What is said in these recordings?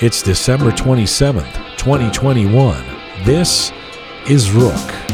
It's December 27th, 2021. This is Rook.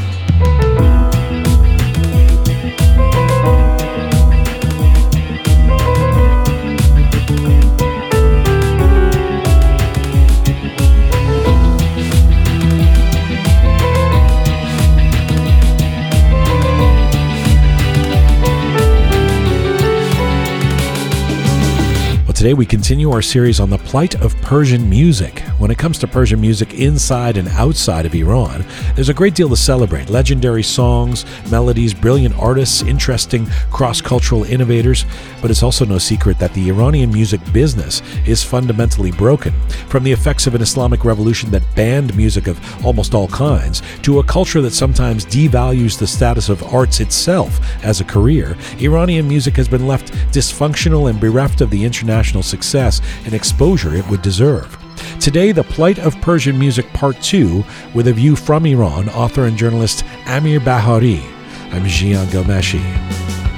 Today, we continue our series on the plight of Persian music. When it comes to Persian music inside and outside of Iran, there's a great deal to celebrate legendary songs, melodies, brilliant artists, interesting cross cultural innovators. But it's also no secret that the Iranian music business is fundamentally broken. From the effects of an Islamic revolution that banned music of almost all kinds, to a culture that sometimes devalues the status of arts itself as a career, Iranian music has been left dysfunctional and bereft of the international success and exposure it would deserve. Today, The Plight of Persian Music Part 2, with a view from Iran, author and journalist Amir Bahari. I'm Jian Gomeshi.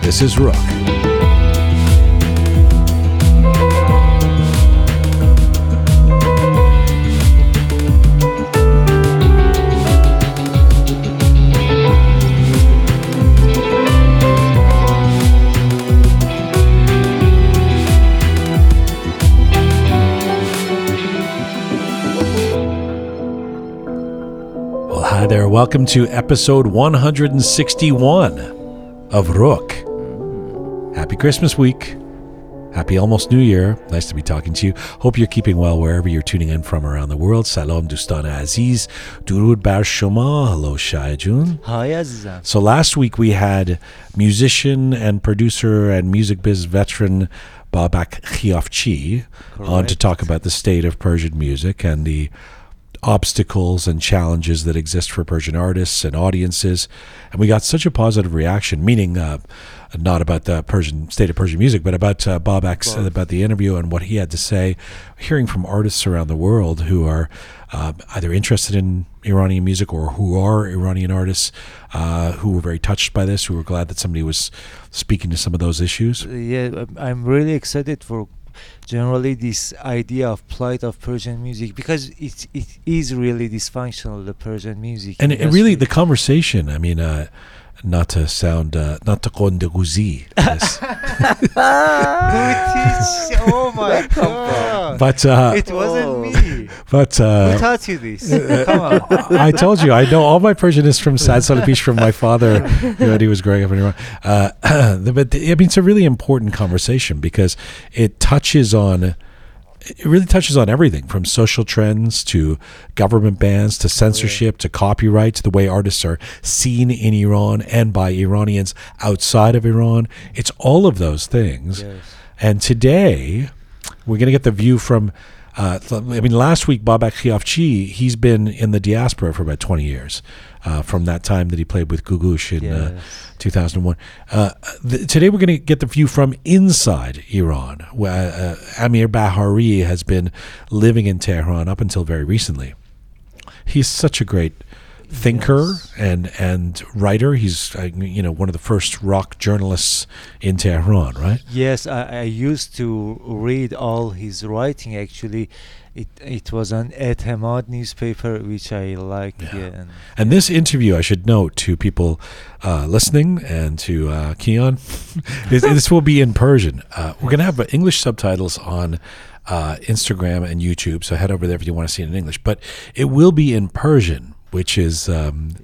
This is Rook. Hi there. Welcome to episode 161 of Rook. Happy Christmas week. Happy almost New Year. Nice to be talking to you. Hope you're keeping well wherever you're tuning in from around the world. Salam Dustan Aziz. Durud Bar Shoma. Hello, Shayajun. Hi, Azizam. So last week we had musician and producer and music biz veteran Babak Khiafchi on to talk about the state of Persian music and the obstacles and challenges that exist for Persian artists and audiences. And we got such a positive reaction, meaning uh, not about the Persian state of Persian music, but about uh, Bob X, Bob. about the interview and what he had to say, hearing from artists around the world who are uh, either interested in Iranian music or who are Iranian artists uh, who were very touched by this, who were glad that somebody was speaking to some of those issues. Yeah, I'm really excited for generally this idea of plight of Persian music because it it is really dysfunctional the Persian music. And it, really, the conversation, I mean, uh, not to sound, uh, not to kondeguzi, yes, Who teach- oh my god! but, uh, it wasn't me. But, uh, taught you this? Come on. I told you, I know all my Persian is from Sad Salapish from my father when he was growing up in Iran. Uh, but I mean, it's a really important conversation because it touches on, it really touches on everything from social trends to government bans to censorship to copyright to the way artists are seen in Iran and by Iranians outside of Iran. It's all of those things. Yes. And today, we're going to get the view from. Uh, I mean, last week, Babak Khiafchi, he's been in the diaspora for about 20 years, uh, from that time that he played with Gugush in uh, Yes. 2001. Uh, th- today, we're going to get the view from inside Iran. Where, uh, Amir Bahari has been living in Tehran up until very recently. He's such a great thinker Yes. and and writer. He's uh, you know one of the first rock journalists in Tehran, right? Yes, I, I used to read all his writing. Actually, it it was an Etemad newspaper which I like. Yeah. Yeah, and And this interview, I should note to people uh, listening and to uh, Keon, this, this will be in Persian. Uh, we're going to have uh, English subtitles on uh, Instagram and YouTube, so head over there if you want to see it in English. But it will be in Persian, which is. Um,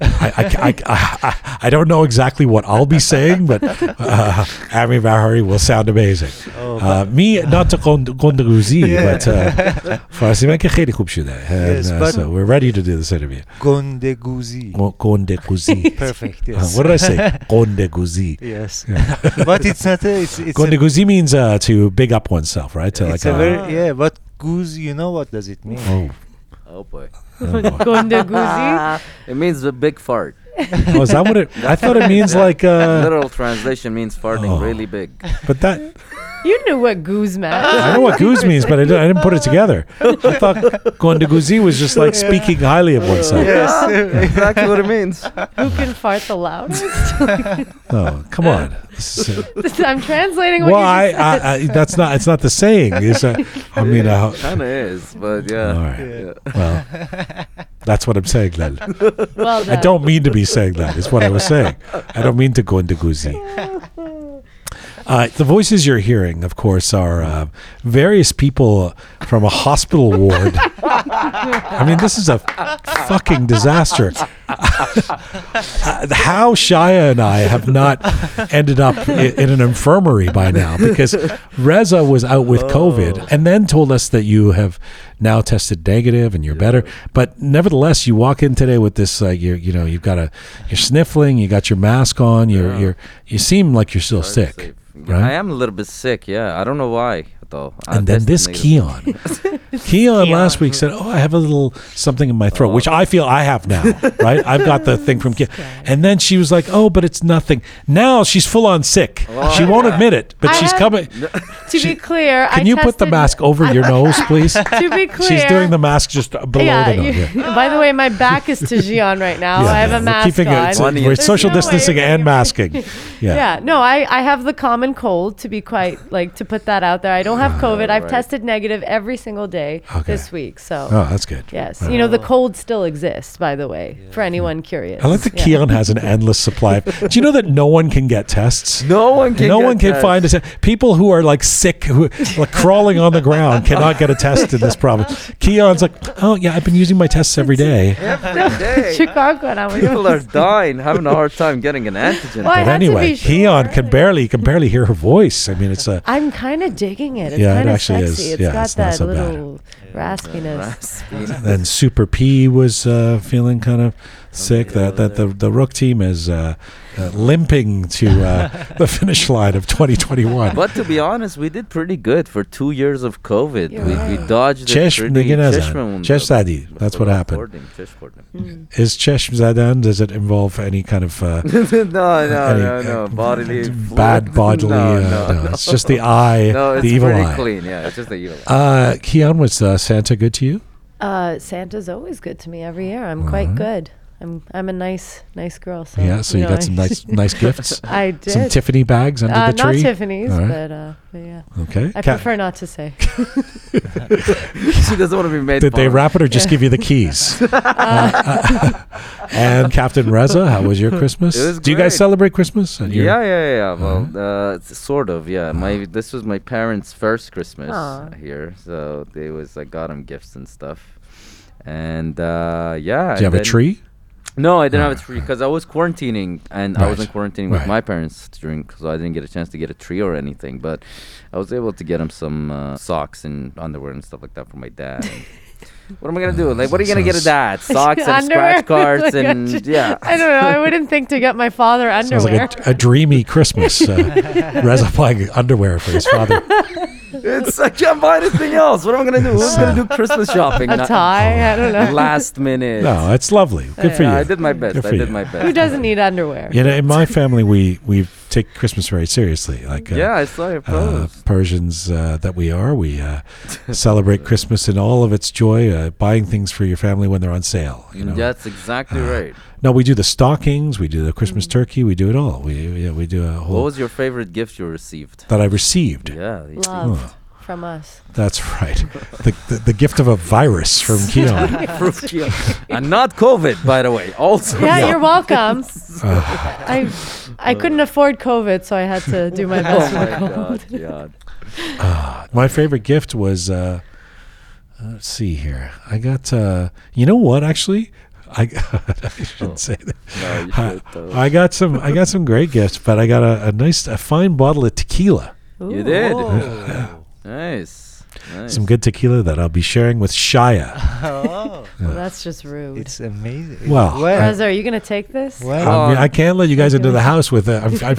I, I, I, I, don't know exactly what I'll be saying, but uh, Ami Bahari will sound amazing. Oh. Uh, me, not to Gondaguzi, but uh, Farsimen Kechedi Kupshuda. And uh, so we're ready to do this interview. Gondaguzi. Gondaguzi. Perfect. Yes. Uh, what did I say? Gondaguzi. Yes. But it's not. A, it's, it's Gondaguzi means uh, to big up oneself, right? To it's like a, a very, yeah, but guzi, you know what does it mean? Oh. Oh boy. boy. It means a big fart. Oh, is that what it? I thought it means like. Uh, Literal translation means farting Oh. really big. but that You knew what goose meant. I know what goose means, but I didn't, I didn't put it together. I thought Gondaguzi was just like speaking highly of oneself. Yeah, exactly what it means. Who can fart the loudest? Oh, come on. This is, I'm translating what well, you I, just. I, I, that's not. It's not the saying. Is uh, I mean, uh, Kind of is, but yeah. all right. Yeah. Well, that's what I'm saying. Then well I don't mean to be saying that. It's what I was saying. I don't mean to go into Guzi. Uh, the voices you're hearing, of course, are uh, various people from a hospital ward. I mean, this is a fucking disaster. Uh, How Shia and I have not ended up i- in an infirmary by now because Reza was out with COVID and then told us that you have now tested negative and you're better. But nevertheless, you walk in today with this, uh, you're, you know, you've got a, you're sniffling, you got your mask on, you're, Yeah. you're, you seem like you're still Hard sick. right? I am a little bit sick. Yeah, I don't know why though. I And then this negative. Keon. Keon last week said, "Oh, I have a little something in my throat," which I feel I have now. Right? I've got the thing from Keon. And then she was like, "Oh, but it's nothing." Now she's full on sick. She won't admit it, but I she's have- coming. to she- be clear, Can I you put the tested- mask over your nose, please? To be clear, She's doing the mask just below yeah, the nose. you- yeah. By the way, my back is to Gian right now. Yeah, I have yeah. a We're mask keeping on. it. Funny. We're There's social no way distancing you're and gonna- masking. Yeah. Yeah, no, I, I have the common cold to be quite like to put that out there. I don't have COVID. I've right. tested negative every single day Okay. this week. So Oh, that's good. yes, you know the cold still exists. By the way, for anyone curious. I like that Yeah. Keon has an endless supply. Of, do you know that no one can get tests? No one can. no get one can tests. find a test. People who are like sick, who like crawling on the ground, cannot get a test in this province. Keon's like, oh yeah, I've been using my tests every day. every day. Chicago and I People are dying, having a hard time getting an antigen. Well, But anyway, be sure. Keon can barely can barely hear her voice. I mean, it's a I'm kind of digging it. It's Yeah, it kind of actually sexy. is. It's Yeah, got it's not that so bad. little raspiness. Raspy. then Super P was uh, feeling kind of sick. That that the the Rook team is uh, uh, limping to uh, the finish line of 2021. But to be honest, we did pretty good for two years of COVID. You're We, we dodged it Çeş pretty. ne gene Çeş zaten. mi bunda? Çeş zadi. That's what happened. Recording, Çeş recording. Mm. Is Chesh Zadan? Does it involve any kind of uh, no, no, any, no, uh, no. Bodily. bad bodily? No, uh, no, no, no. It's just the eye, No, it's the evil pretty eye. clean. Yeah, it's just the evil. eye. Uh, Keon, was uh, Santa good to you? Uh, Santa's always good to me every year. I'm quite good. I'm I'm a nice nice girl. So yeah, so you, know, got I- some nice nice gifts. I did. Some Tiffany bags under uh, the tree. Not Tiffany's, All right. but, uh, but yeah. Okay. I Ca- prefer not to say. she doesn't want to be made Did they fun of. wrap it or just give you the keys? Uh, and Captain Reza, how was your Christmas? It was Do you guys celebrate Christmas? at your- Yeah, yeah, yeah. yeah. Well, Uh-huh. uh, sort of. Yeah, my this was my parents' first Christmas Aw. here, so they was I got them gifts and stuff, and uh, yeah. Do you have and a tree? No, I didn't have a tree because I was quarantining and I Right, wasn't quarantining with right. my parents during, so I didn't get a chance to get a tree or anything. But I was able to get him some uh, socks and underwear and stuff like that for my dad. And what am I gonna do? Like, what are you gonna get a dad? Socks and Underwear? scratch cards Like, I and ju- yeah. I don't know. I wouldn't think to get my father underwear. Sounds underwear. like a, a dreamy Christmas. Uh, Reza buying underwear for his father. It's I can't buy anything else. What am I gonna do? Who's gonna do Christmas shopping? a Not- tie. I don't know. Last minute. No, it's lovely. Good for you. I did my best. I did you. my best. Who doesn't need underwear? You know, in my family, we we take Christmas very seriously. Like uh, Yeah, I saw your uh. Persians uh, that we are, we uh, celebrate Christmas in all of its joy, uh, buying things for your family when they're on sale. You know, That's exactly Uh, right. no, we do the stockings, we do the Christmas turkey, we do it all. We yeah, we do a What was your favorite gift you received? that I received. Yeah. you- Love from us. That's right. the, the the gift of a virus from Keon. Fruit Kio. and not COVID, by the way. Also. Yeah, you're welcome. Uh, I I couldn't afford COVID, so I had to do my Oh best. my god, God. uh, my favorite gift was. Uh, let's see here. I got. Uh, you know what? Actually, I, I shouldn't say that. No, you I, should, though. I got some. I got some great gifts, but I got a, a nice, a fine bottle of tequila. You did. Oh. Nice. Nice. Some good tequila that I'll be sharing with Shia. oh, Well, that's just rude. it's amazing. Well, Where- Reza, are you gonna take this? where- I, mean, I can't let you guys into the house with. it. I, I,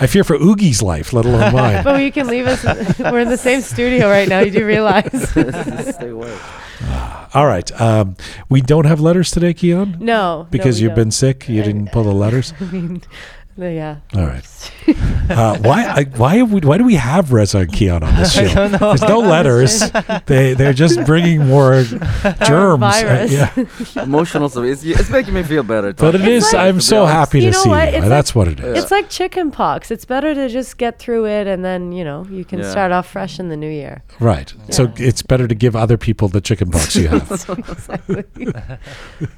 I fear for Oogie's life, let alone mine. But you can leave us. We're in the same studio right now. You do realize? Stay away. All right. Um, we don't have letters today, Keon, No, because no, you've been don't. sick. You I- didn't pull the letters. I mean, no, yeah. All right. Uh, why? I, why? Have we, why do we have Reza and Keon on this show? I don't know. There's no letters. they they're just bringing more germs. Uh, yeah. Emotional stuff. It's, it's making me feel better. But it talking is. about I'm so honest. happy You to know see what? you. It's That's what it is. It's like chicken pox. It's better to just get through it and then, you know, you can Yeah. start off fresh in the new year. Right. So it's better to give other people the chicken pox you have. exactly.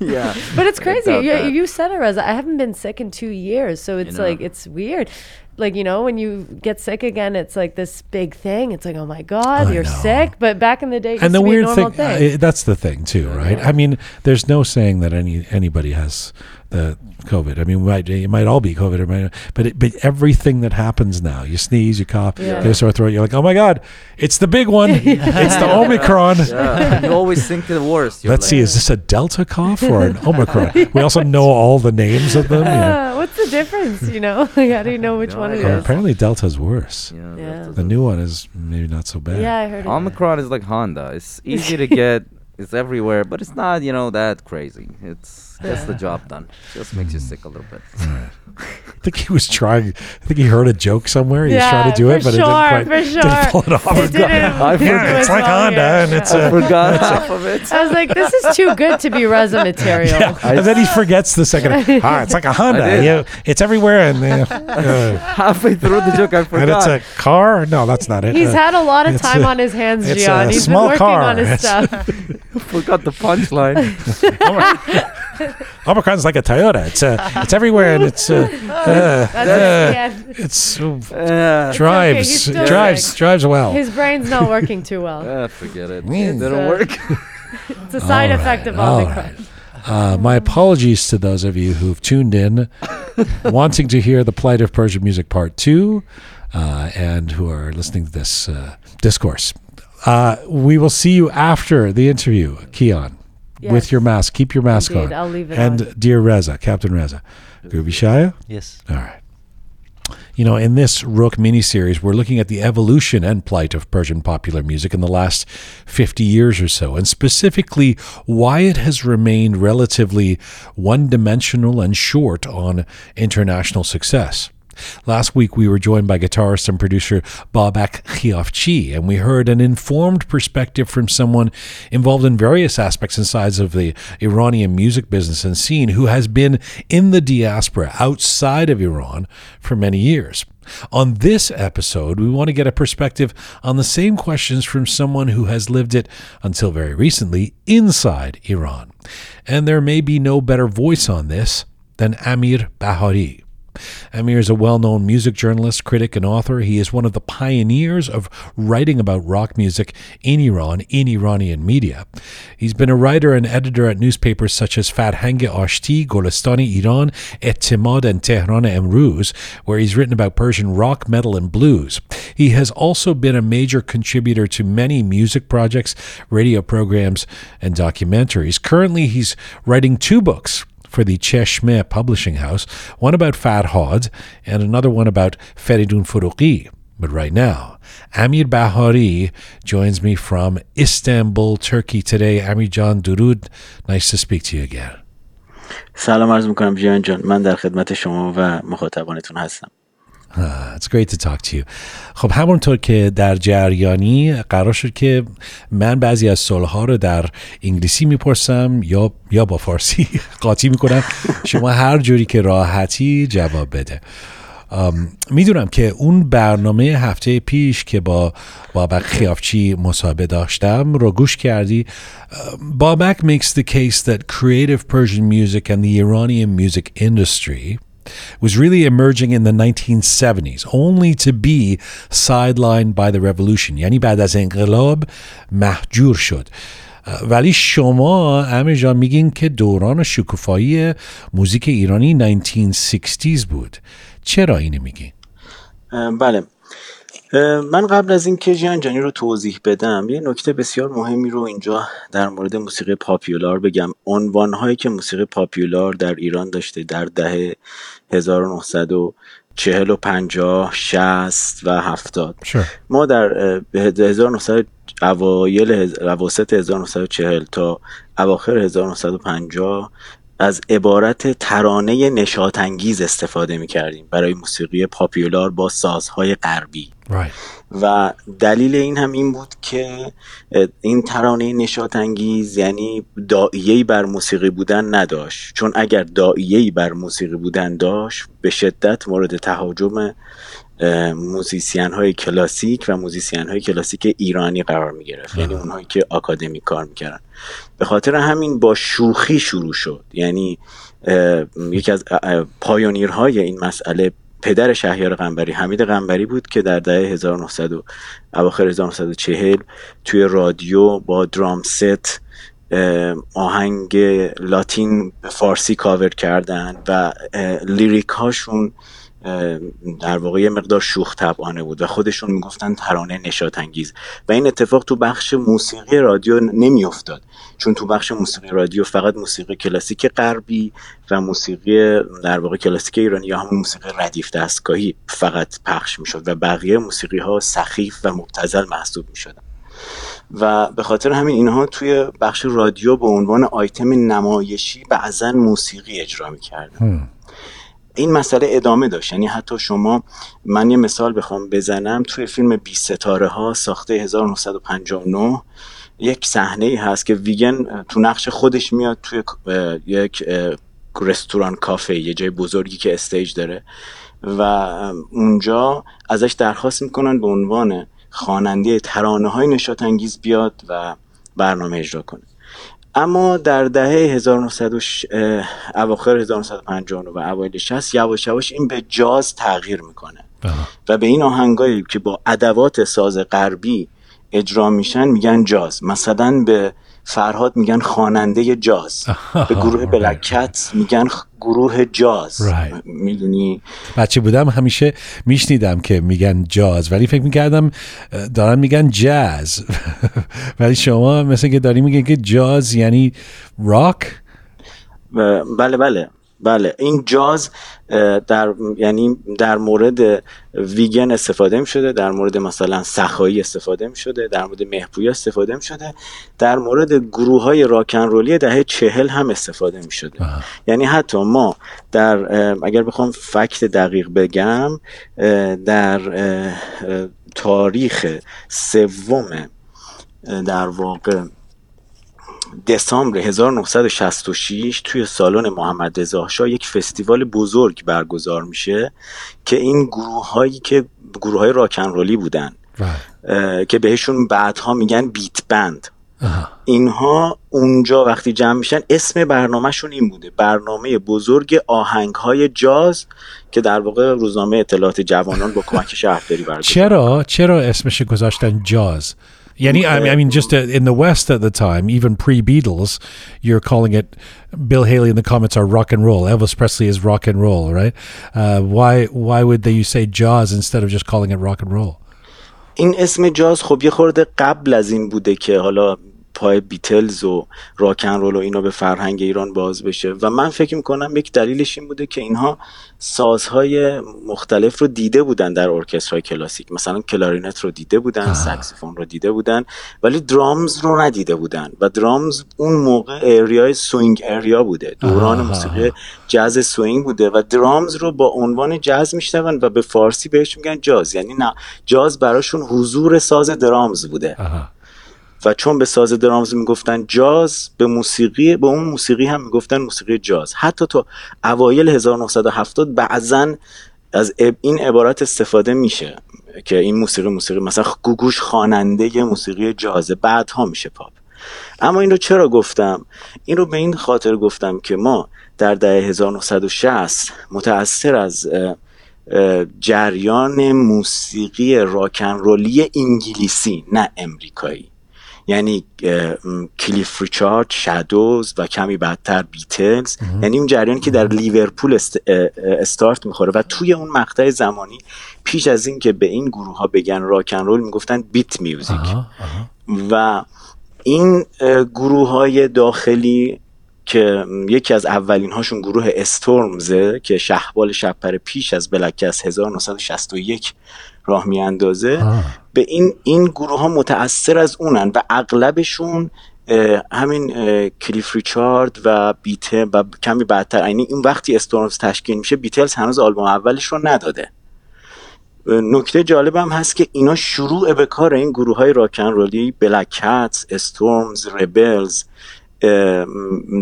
Yeah. But it's crazy. doubt You, you said it, Reza. I haven't been sick in two years, so it's know. like it's weird. Like you know, when you get sick again, it's like this big thing. It's like, oh my god, I you're know. sick. But back in the day, it and the to be a weird normal thing, thing. uh, that's the thing too, right? I mean, there's no saying that any anybody has the COVID. I mean, we might it might all be COVID, or might, but it, but everything that happens now, you sneeze, you cough, Yeah. get a sore throat, you're like, oh my god, it's the big one, it's the Omicron. Yeah. you always think the worst. You're Let's like, see, is this a Delta cough or an Omicron? We also know all the names of them. you know. What's the difference? You know, like, how do you know which No one it is? idea. Is? apparently, Delta's worse. Yeah. Yeah. that's- The new one is maybe not so bad. Yeah, I heard. of that. Omicron is like Honda. It's easy to get. It's everywhere, but it's not, you know, that crazy. It's gets the job done. Just makes you sick a little bit. I think he was trying. I think he heard a joke somewhere. He was trying to do it, but sure, it didn't quite for didn't pull it off. It didn't I forgot. as It's like Honda, and it's Yeah. a- Forgot half of it. I was like, this is too good to be Reza material. Yeah, and then he forgets the second. Ah, it's like a Honda. did. Yeah, it's everywhere, and uh, uh, Halfway through the joke, I forgot. and it's a car. No, that's not it. He's Uh, had a lot of time a- on his hands, it's Gian. a He's small been working car. on his stuff. forgot the punchline. Omicron's like a Toyota. It's uh, it's everywhere, and it's uh, uh, uh, yeah. it's uh, drives he's still drives sick. drives well. His brain's not working too well. Ah, forget it. Mm. It didn't Uh, work. It's a side All effect of all Omicron. right. Uh, my apologies to those of you who've tuned in, wanting to hear the plight of Persian music part two, uh, and who are listening to this uh, discourse. Uh, we will see you after the interview, Keon, with your mask. Keep your mask Indeed, on. I'll leave it and on. dear Reza, Captain Reza, Gubi Shaya. Yes. All right. You know, in this Rook miniseries, we're looking at the evolution and plight of Persian popular music in the last 50 years or so, and specifically why it has remained relatively one dimensional and short on international success. Last week, we were joined by guitarist and producer Babak Khiafchi, and we heard an informed perspective from someone involved in various aspects and sides of the Iranian music business and scene who has been in the diaspora outside of Iran for many years. On this episode, we want to get a perspective on the same questions from someone who has lived it until very recently inside Iran. And there may be no better voice on this than Amir Bahari. Amir is a well known music journalist, critic, and author. He is one of the pioneers of writing about rock music in Iran, in Iranian media. He's been a writer and editor at newspapers such as Farhang Ashti, Golestani Iran, Etimad, and Tehran Emruz, where he's written about Persian rock, metal, and blues. He has also been a major contributor to many music projects, radio programs, and documentaries. Currently, he's writing two books for the Cheshme publishing house, one about Farhad and another one about Feridun Furuqi. But right now, Amir Bahari joins me from Istanbul, Turkey today. Amir John Durud, nice to speak to you again. سلام عرض میکنم جیان جان من در خدمت شما و مخاطبانتون هستم Uh, it's great to talk to you. خب همونطور که در جریانی قرار شد که من بعضی از سوالها رو در انگلیسی می‌پرسم یا یا با فارسی قاطی می‌کنم شما هر جوری که راحتی جواب بده می‌دونم که اون برنامه هفته پیش که با بابک خیافچی مصاحبه داشتم رو گوش کردی بابک makes the case that creative Persian music and the Iranian music industry was really emerging in the 1970s, only to be sidelined by the revolution. یعنی بعد از انقلاب محجور شد. ولی شما امیر جان میگین که دوران شکوفایی موزیک ایرانی 1960s بود. چرا اینو میگین؟ بله من قبل از اینکه جیان جانی رو توضیح بدم یه نکته بسیار مهمی رو اینجا در مورد موسیقی پاپیولار بگم عنوانهایی که موسیقی پاپیولار در ایران داشته در دهه 1940 و 50 60 و 70 Sure. ما در اه، به 1900 اوایل هز... اواسط 1940 تا اواخر 1950 از عبارت ترانه نشاط‌انگیز استفاده می کردیم برای موسیقی popular با سازهای غربی right. و دلیل این هم این بود که این ترانه نشاط‌انگیز یعنی داعیه‌ای بر موسیقی بودن نداشت چون اگر داعیه‌ای بر موسیقی بودن داشت به شدت مورد تهاجم موزیسین های کلاسیک و موزیسین های کلاسیک ایرانی قرار می گرفت یعنی اونهایی که آکادمیک کار می‌کردن. به خاطر همین با شوخی شروع شد. یعنی یکی از pioneer های این مسئله پدر شهریار قنبری حمید قنبری بود که در دهه 1900 و اواخر 1940 توی رادیو با drum set آهنگ لاتین به فارسی کاور کردن و lyric هاشون در واقع یه مقدار شوخ طبعانه بود و خودشون می‌گفتن ترانه نشاط انگیز و این اتفاق تو بخش موسیقی رادیو نمیافتاد. چون تو بخش موسیقی رادیو فقط موسیقی کلاسیک غربی و موسیقی در واقع کلاسیک ایرانی یا همون موسیقی ردیف دستگاهی فقط پخش می‌شد و بقیه موسیقی ها سخیف و مبتزل محسوب می‌شدن. و به خاطر همین اینها توی بخش رادیو به عنوان آیتم نمایشی بعضا موسیقی اجرا می‌کردن. این مسئله ادامه داشت. یعنی حتی شما من یه مثال بخوام بزنم. توی فیلم بی ستاره ها ساخته 1959 یک صحنه ای هست که ویگن تو نقش خودش میاد توی یک رستوران کافه یه جای بزرگی که استیج داره و اونجا ازش درخواست می‌کنن به عنوان خواننده ترانه های نشات انگیز بیاد و برنامه اجرا کنه. اما در دهه 1900 اواخر 1950 و اوایل 60 یواش یواش این به جاز تغییر می‌کنه. و به این آهنگایی که با ادوات ساز غربی اجرا میشن میگن جاز. مثلا به فرهاد میگن خواننده جاز. به گروه بلکت میگن گروه جاز. می‌دونی؟ بچه بودم همیشه میشنیدم که میگن جاز ولی فکر می‌کردم دارن میگن جاز. ولی شما مثل که داری میگن که جاز یعنی راک؟ بله بله. بله این جاز در یعنی در مورد ویگن استفاده می شده در مورد مثلا سخایی استفاده می شده در مورد مهپوی استفاده می شده در مورد گروه های راکن رولی دهه چهل هم استفاده می شده. یعنی حتی ما در اگر بخوام فکت دقیق بگم در تاریخ سوم در واقع دسامبر 1966 توی سالن محمد رضا شاه یک فستیوال بزرگ برگزار میشه که این گروه هایی که گروه های راکنرولی بودن که بهشون بعدها میگن بیت بند. اینها اونجا وقتی جمع میشن اسم برنامهشون این بوده برنامه بزرگ آهنگ های جاز که در واقع روزنامه اطلاعات جوانان با کمک شهرداری برگزار چرا؟ چرا اسمش گذاشتن جاز؟ Yani, I mean, I mean, just uh, in the West at the time, even pre Beatles, you're calling it. Bill Haley in the comments are rock and roll. Elvis Presley is rock and roll, right? Uh, why why would they you say jazz instead of just calling it rock and roll? این اسم جاز خب یه خورده قبل از این بوده که حالا پای بیتلز و راکن رول و اینا به فرهنگ ایران باز بشه. و من فکر می‌کنم یک دلیلش این بوده که اینها سازهای مختلف رو دیده بودن در ارکسترهای کلاسیک. مثلا کلارینت رو دیده بودن سکسیفون رو دیده بودن ولی درامز رو ندیده بودن. و درامز اون موقع era ی swing era بوده. دوران موسیقی جاز swing بوده. و درامز رو با عنوان جاز میشناسن و به فارسی بهش میگن جاز. یعنی نه جاز براشون حضور ساز درامز بوده. و چون به ساز درامز می‌گفتن جاز به موسیقی به اون موسیقی هم می‌گفتن موسیقی جاز. حتی تا اوایل 1970 بعضا از این عبارت استفاده میشه که این موسیقی موسیقی مثلا گوگوش خواننده موسیقی جازه بعدها میشه پاپ. اما این رو چرا گفتم؟ این رو به این خاطر گفتم که ما در دهه 1960 متأثر از جریان موسیقی راکن رولی انگلیسی نه امریکایی. یعنی کلیف ریچارد شادوز و کمی بعدتر بیتلز. یعنی اون جریانی که در لیورپول استارت می‌خوره و توی اون مقطع زمانی پیش از این که به این گروه ها بگن راکن رول می‌گفتن بیت میوزیک. و این گروه های داخلی که یکی از اولین هاشون گروه استورمزه که شهبال شبپره پیش از بلکس 1961 راه میاندازه به این این گروه ها متأثر از اونن و اغلبشون همین کلیف ریچارد و بیتل و کمی بعدتر یعنی این وقتی استورمز تشکیل میشه بیتلز هنوز آلبوم اولش رو نداده. نکته جالب هم هست که اینا شروع به کار این گروه های راکن رولی بلک کتس استورمز ربلز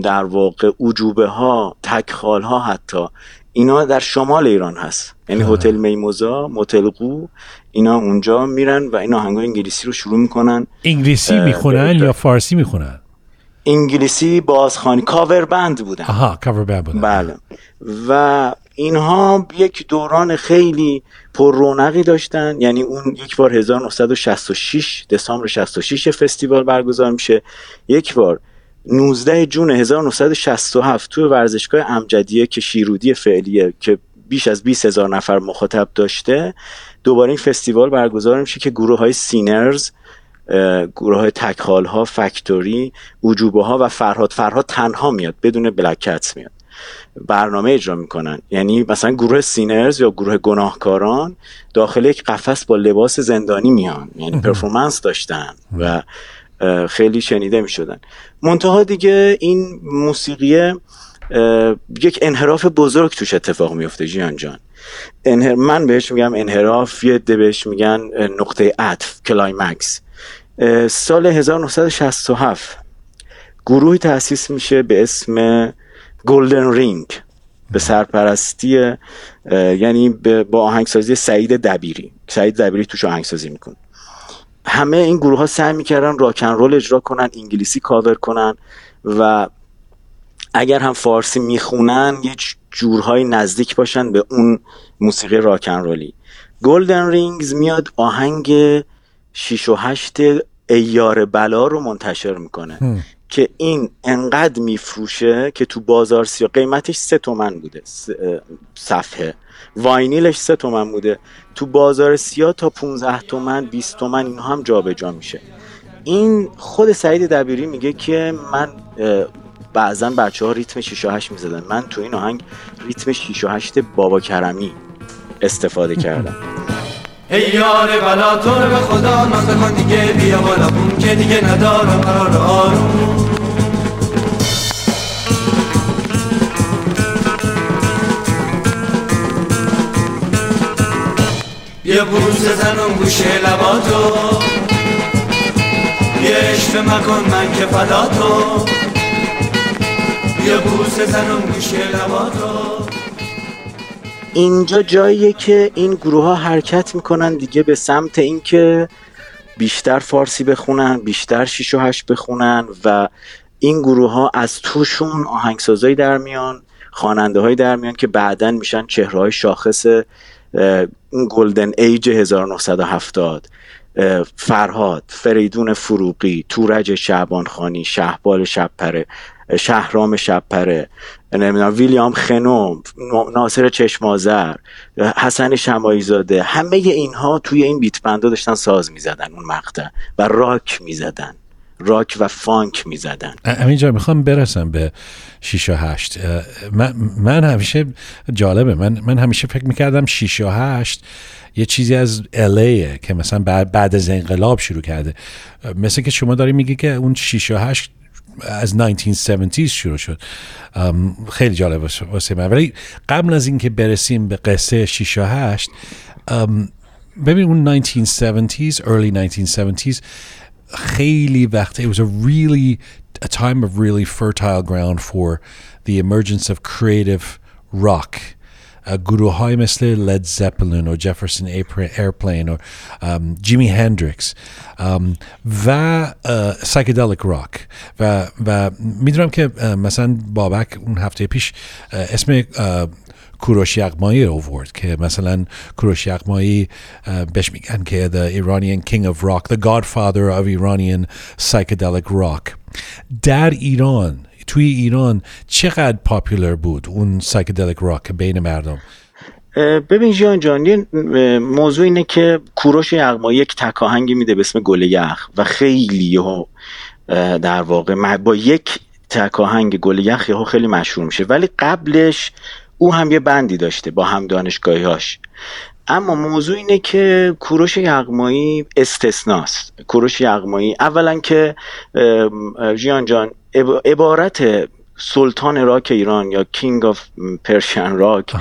در واقع عجوبه ها تکخال ها حتی اینا در شمال ایران هست. یعنی هتل میموزا موتل قو اینا اونجا میرن و این آهنگای انگلیسی رو شروع می‌کنن. انگلیسی می‌خونن یا فارسی می‌خونن؟ انگلیسی بازخانی کاور بند بودن. آها کاور بند بودن. بله. و اینها یک دوران خیلی پر رونقی داشتن. یعنی اون یک بار 1966 دسامبر 66 فستیوال برگزار میشه. یک بار 19 جون 1967 تو ورزشگاه امجدیه که شیرودی فعلیه که بیش از 20 هزار نفر مخاطب داشته. دوباره این فستیوال برگزار میشه که گروه های Sinners گروه های تکخال ها Factory اعجوبه ها و فرهاد. فرهاد تنها میاد بدون Black Cats میاد. برنامه اجرا می‌کنن. یعنی مثلا گروه Sinners یا گروه گناهکاران داخل یک قفس با لباس زندانی میان. یعنی performance داشتن و خیلی شنیده می‌شدن. منتها دیگه این موسیقی یک انحراف بزرگ توش اتفاق میفته جیان جان. انهر... من بهش میگم انحراف یه عده بهش میگن نقطه عطف climax. سال 1967 گروهی تأسیس میشه به اسم Golden Ring به سرپرستی یعنی با آهنگسازی سعید دبیری. سعید دبیری توش آهنگسازی می‌کنه. همه این گروه ها سعی می‌کردن rock 'n' roll اجرا کنن انگلیسی کاور کنن و اگر هم فارسی می‌خونن یه جورهای نزدیک باشن به اون موسیقی راکن رولی گلدن رینگز میاد آهنگ 6 و 8 ایار بلا رو منتشر می‌کنه. که این انقدر میفروشه که تو بازار سیا قیمتش سه تومن بوده صفحه. واینیلش سه تومن بوده. تو بازار سیا تا 15 تومن 20 تومن اینها هم جابجا جا میشه. این خود سعید دبیری میگه که من بعضا بچه ها ریتم 6 و 8 می‌زدن. من تو این آهنگ ریتم 6 و 8 بابا کرمی استفاده کردم. ای یار بلا تو به خدا نازه کن دیگه بیا بالا. بون که دیگه ندارم قرار آروم. یه بوس زنم گوشه لباتو یه عشق مکن من که فداتو یه بوس زنم گوشه لباتو اینجا جاییه که این گروه ها حرکت می‌کنن دیگه به سمت اینکه بیشتر فارسی بخونن بیشتر شیش و هشت بخونن و این گروه ها از توشون آهنگسازایی در میان خواننده های در میان که بعدا میشن چهره های شاخص گلدن ایج 1970 فرهاد فریدون فروغی تورج شعبان خانی شهبال شبپره. شهرام شبپره نمی‌دونم ویلیام خنوم ناصر چشمازر حسن شمایزاده همه اینها توی این بیت بندا داشتن ساز می‌زدن اون مقطع و راک می‌زدن راک و فانک می‌زدن. همینجا می‌خوام برسم به 6 و 8 من, من همیشه جالبه من, من همیشه فکر می‌کردم 6 و 8 یه چیزی از الیه که مثلا بعد, بعد از انقلاب شروع کرده. مثل که شما داری میگی که اون 6 و 8 از 1970 شروع شد خیلی جالب واسه من ولی قبل از اینکه برسیم به قصه 6 و 8 ببین اون 1970s early 1970s خیلی وقت it was a really a time of really fertile ground for the emergence of creative rock گروه های مثل Led Zeppelin و Jefferson Airplane و Jimi Hendrix و psychedelic rock و و می‌دونم که مثلا بابک اون هفته پیش اسم کوروش یغمایی رو آورد که مثلا کوروش یغمایی بهش میگن که the Iranian king of rock the godfather of Iranian psychedelic rock. در ایران توی ایران چقدر popular بود اون psychedelic rock بین مردم؟ ببین جیان جان موضوع اینه که کوروش یغمایی یک تک‌آهنگی میده به اسم گل یخ و خیلی ها در واقع با یک تک آهنگ گل یخ یهو خیلی مشهور میشه. ولی قبلش او هم یه band ی داشته با هم دانشگاهیاش اما موضوع اینه که کوروش یغمایی استثناست. کوروش یغمایی اولا که جیان جان عبارت سلطان راک ایران یا king of Persian rock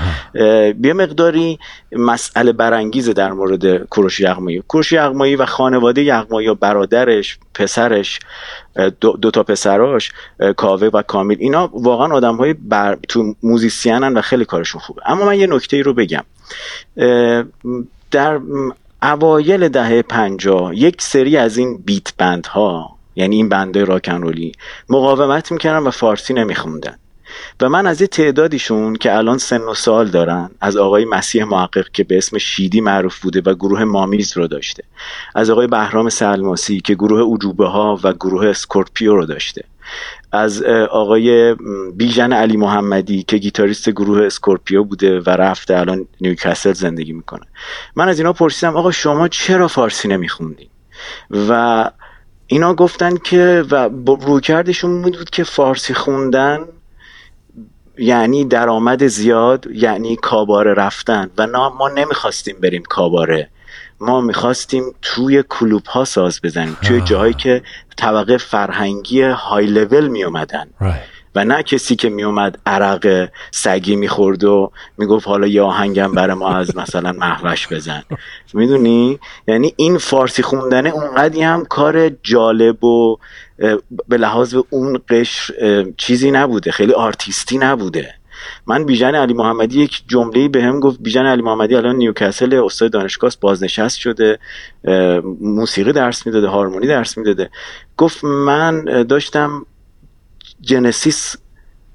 یه مقداری مسئله برانگیزه در مورد کوروش یغمایی. کوروش یغمایی و خانواده یغمایی و برادرش پسرش دو, دو تا پسراش کاوه و کامیل اینا واقعا آدم های بر... تو موزیسینن و خیلی کارشون خوبه. اما من یه نکته ای رو بگم. در اوایل دهه پنجاه یک سری از این beat band ها یعنی این بنده راکنرولی مقاومت می‌کردن و فارسی نمیخوندن. و من از یه تعدادیشون که الان سن و سال دارن از آقای مسیح محقق که به اسم شیدی معروف بوده و گروه مامیز رو داشته از آقای بهرام سلماسی که گروه اعجوبه ها و گروه Scorpio رو داشته از آقای بیژن علی محمدی که گیتاریست گروه Scorpio بوده و رفته الان نیوکاسل زندگی می‌کنه. من از اینا پرسیدم آقا شما چرا فارسی نمیخوندین؟ و اینا گفتن که و رویکردشون بود که فارسی خوندن یعنی درآمد زیاد یعنی کاباره رفتن. و ما نمی‌خواستیم بریم کاباره. ما می‌خواستیم توی کلوب ها ساز بزنیم توی جایی که طبقه فرهنگی های لول میومدن و نه کسی که میومد عرق سگی می‌خورد و می‌گفت حالا یه آهنگم برای ما از مثلا محوش بزن. می‌دونی؟ یعنی این فارسی خوندنه اونقدی هم کار جالب و به لحاظ اون قشر چیزی نبوده. خیلی آرتیستی نبوده. من بیژن علی محمدی یک جمله به هم گفت. بیژن علی محمدی الان نیوکاسل استاد دانشگاه بازنشست شده موسیقی درس می‌داده هارمونی درس می‌داده. گفت من داشتم جنسیس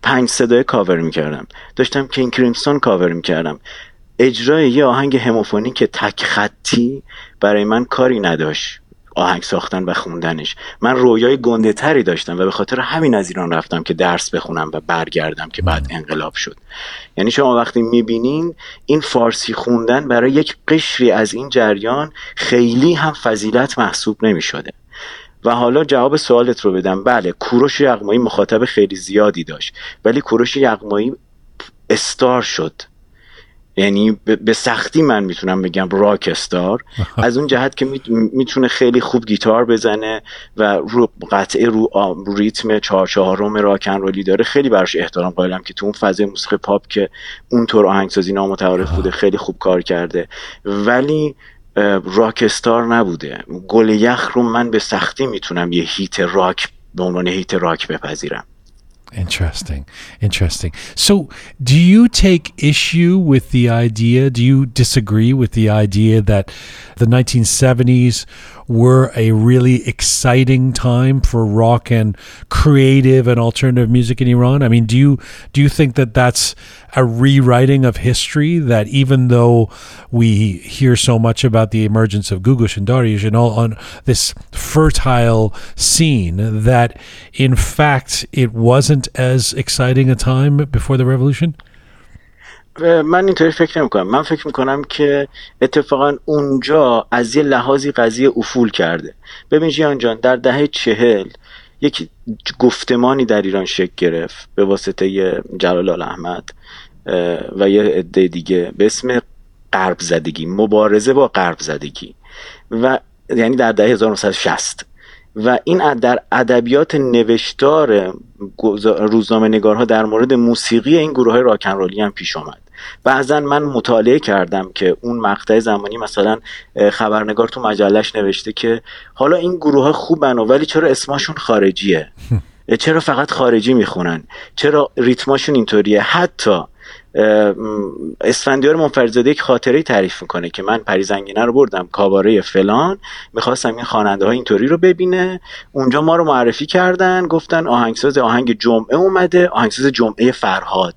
پنج صدای کاور می‌کردم. داشتم کینگ کریمسون کاور می‌کردم. اجرای یه آهنگ هموفونیک تک خطی برای من کاری نداشت. آهنگ ساختن و خوندنش. من رویای گنده تری داشتم و به خاطر همین از ایران رفتم که درس بخونم و برگردم که بعد انقلاب شد. یعنی شما وقتی می‌بینین این فارسی خوندن برای یک قشری از این جریان خیلی هم فضیلت محسوب نمی‌شده. و حالا جواب سوالت رو بدم. بله کوروش یغمایی مخاطب خیلی زیادی داشت ولی کوروش یغمایی استار شد. یعنی به سختی من می‌تونم بگم راک استار. از اون جهت که می‌تونه خیلی خوب گیتار بزنه و رو قطعه رو, ریتم چهار چهارم راکن رولی داره. خیلی براش احترام قائلم که تو اون فضای موسیقی پاپ که اونطور آهنگسازی نامتعارف بوده خیلی خوب کار کرده. ولی راکستار نبوده. گل یخ رو من به سختی می‌تونم یه هیت راک به عنوان هیت راک بپذیرم. Interesting. Interesting. So, do you take issue with the idea? Do you disagree with the idea that the 1970s were a really exciting time for rock and creative and alternative music in Iran? I mean, do you do you think that that's a rewriting of history? That even though we hear so much about the emergence of Gugush and Dariush and all on this fertile scene, that in fact it wasn't as exciting a time before the revolution? من اینطوری فکر نمی کنم من فکر می‌کنم که اتفاقا اونجا از یه لحاظی قضیه افول کرده. ببین جیان جان در دهه چهل یک گفتمانی در ایران شکل گرفت به واسطه جلال احمد و یه عده دیگه به اسم غرب زدگی مبارزه با غرب زدگی. و یعنی در دهه 1960 و این در ادبیات نوشتار روزنامه نگارها در مورد موسیقی این گروه های راکنرولی هم پیش آمد. بعضا من مطالعه کردم که اون مقطع زمانی مثلا خبرنگار تو مجلش نوشته که حالا این گروه ها خوبن ولی چرا اسمشون خارجیه؟ چرا فقط خارجی می‌خونن؟ چرا ریتماشون اینطوریه؟ حتی اسفندیار منفرزاده یک خاطره تعریف می‌کنه که من پریزنگینه رو بردم کاباره فلان می‌خواستم این خواننده ها اینطوری رو ببینه. اونجا ما رو معرفی کردن گفتن آهنگساز آهنگ جمعه اومده آهنگساز جمعه فرهاد.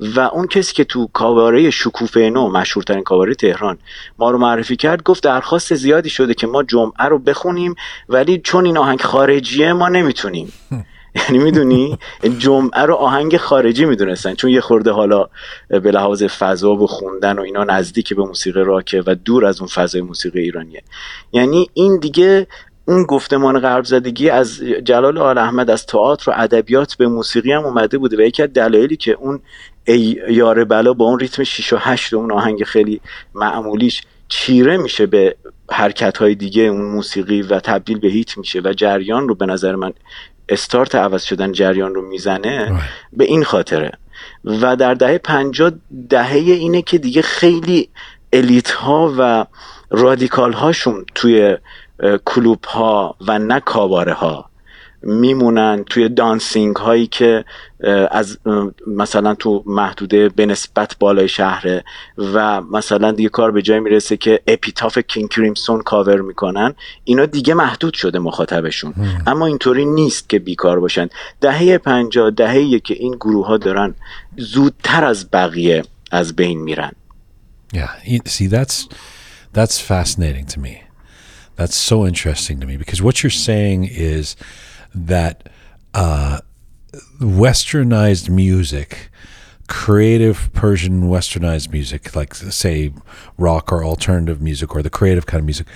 و اون کسی که تو کاواره شکوفه نو مشهورترین کاواره تهران ما رو معرفی کرد گفت درخواست زیادی شده که ما جمعه رو بخونیم ولی چون این آهنگ خارجیه ما نمی‌تونیم. یعنی می‌دونی؟ جمعه رو آهنگ خارجی می‌دونستن چون یه خورده حالا به لحاظ فضا و خوندن و اینا نزدیک به موسیقی راکه و دور از اون فضای موسیقی ایرانیه. یعنی این دیگه اون گفتمان غرب زدگی از جلال آل احمد از تئاتر و ادبیات به موسیقی هم اومده بوده و یکی از دلایلی که اون ای یار بلا با اون ریتم 6 و 8 و اون آهنگ خیلی معمولیش چیره میشه به حرکت های دیگه اون موسیقی و تبدیل به هیت میشه و جریان رو به نظر من استارت عوض شدن جریان رو می‌زنه به این خاطره. و در دهه پنجاه دهه اینه که دیگه خیلی الیت ها و رادیکال هاشون توی کلوب ها و نه کاباره ها میمونن توی دانسینگ هایی که از مثلا تو محدوده به نسبت بالای شهره و مثلا دیگه کار به جایی می‌رسه که Epitaph King Crimson cover می‌کنن اینا دیگه محدود شده مخاطبشون. اما اینطوری نیست که بیکار باشن. دهه پنجاه دهه‌ایه که این گروه ها دارن زودتر از بقیه از بین میرن. Yeah, see that's that's fascinating to me. That's so interesting to me because what you're saying is that uh, westernized music, creative Persian westernized music, like say rock or alternative music or the creative kind of music,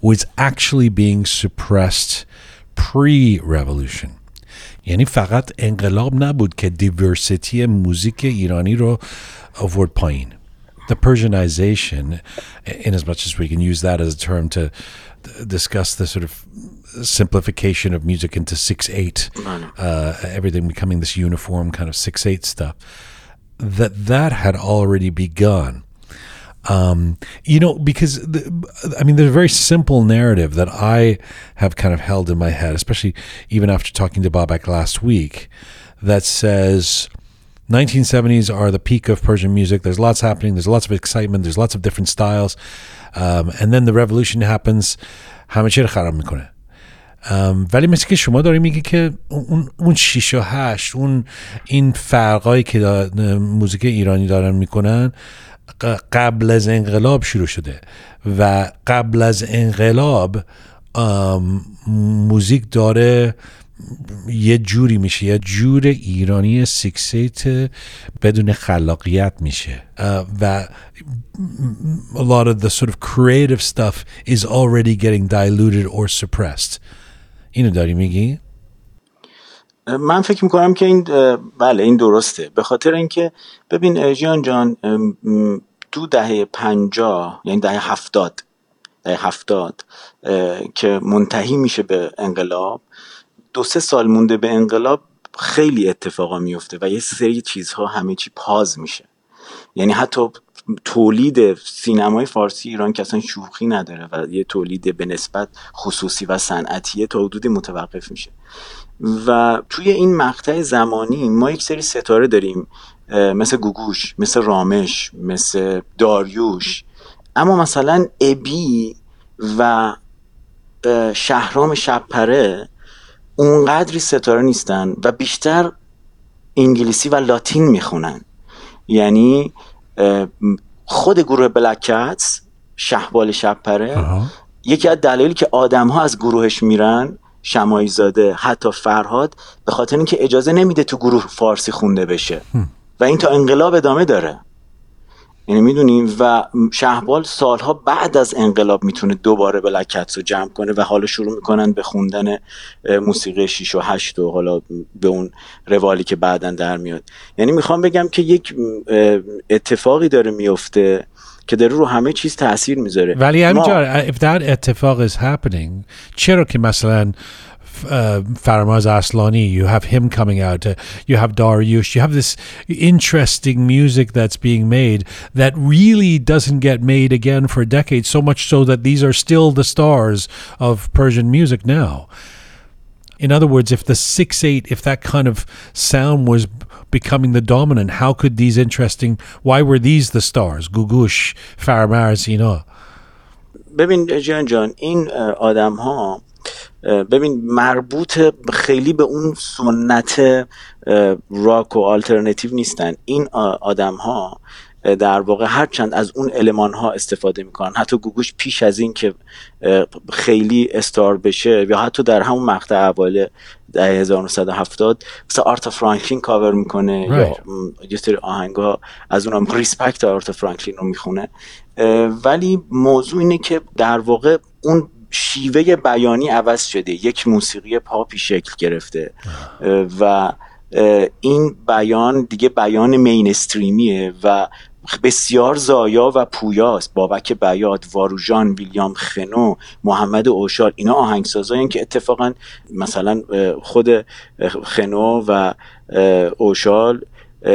was actually being suppressed pre-revolution. یعنی فقط انقلاب نبود که دیورسیتی موزیک ایرانی رو آورد پایین. The Persianization, in as much as we can use that as a term to discuss the sort of simplification of music into six eight, uh, everything becoming this uniform kind of six eight stuff. That that had already begun. Um, you know, because the, I mean, there's a very simple narrative that I have kind of held in my head, especially even after talking to Bobak last week, that says 1970s are the peak of Persian music. There's lots happening. There's lots of excitement. There's lots of different styles, um, and then the revolution happens. ولی مثل که شما داری میگی که اون اون 6 و 8 اون این فرقایی که موزیک ایرانی دارن می‌کنن قبل از انقلاب شروع شده و قبل از انقلاب موزیک داره یه جوری میشه یه جور ایرانی سیکسیت بدون خلاقیت میشه. و a lot of the sort of creative stuff is already getting diluted or suppressed. اینو داری میگی؟ من فکر می‌کنم که این بله این درسته به خاطر اینکه ببین جیان جان دو دهه پنجاه یعنی دهه هفتاد دهه هفتاد که منتهی میشه به انقلاب دو سه سال مونده به انقلاب خیلی اتفاقا میفته و یه سری چیزها همه چی پاز میشه یعنی حتی تولید سینمای فارسی ایران که اصلا شوخی نداره و یه تولید به نسبت خصوصی و صنعتیه تا حدودی متوقف میشه. و توی این مقطع زمانی ما یک سری ستاره داریم مثل گوگوش مثل رامش مثل داریوش. اما مثلا ابی و شهرام شبپره اونقدری ستاره نیستن و بیشتر انگلیسی و لاتین می‌خونن. یعنی خود گروه بلکتس شهبال شبپره یکی از دلایلی که آدم ها از گروهش میرن شمایی زاده حتی فرهاد به خاطر اینکه اجازه نمیده تو گروه فارسی خونده بشه. و این تا انقلاب ادامه داره. یعنی می‌دونیم و شهبال سالها بعد از انقلاب می‌تونه دوباره بلکتس رو جمع کنه و حالا شروع می‌کنن به خوندن موسیقی 6 و 8 و حالا به اون روالی که بعدا در میاد. یعنی می‌خوام بگم که یک اتفاقی داره میفته که داره رو همه چیز تاثیر می‌ذاره. ولی همینجا if that اتفاق is happening چرا که مثلا uh, Faramaz Aslani, you have him coming out, uh, you have Dariush, you have this interesting music that's being made that really doesn't get made again for decades, so much so that these are still the stars of Persian music now. In other words, if the 6 8, if that kind of sound was becoming the dominant, how could these interesting, why were these the stars? Gugush, Faramaz, you know? ببین جان جان این آدم ها ببین مربوط خیلی به اون سنت راک و آلترنتیو نیستن. این آدم ها در واقع هرچند از اون المان ها استفاده می‌کنن. حتی گوگوش پیش از این که خیلی star بشه یا حتی در همون مقطع اول دهه 1970 مثل آرتا فرانکلین کاور می‌کنه یا یه سری آهنگ ها از اونم Respect آرتا فرانکلین رو می‌خونه. ولی موضوع اینه که در واقع اون شیوه بیانی عوض شده. یک موسیقی پاپی شکل گرفته. و این بیان دیگه بیان مینستریمیه و بسیار زایا و پویاست. بابک بیاد واروژان ویلیام خنو محمد اوشال اینا آهنگسازایی که اتفاقا مثلا خود خنو و اوشال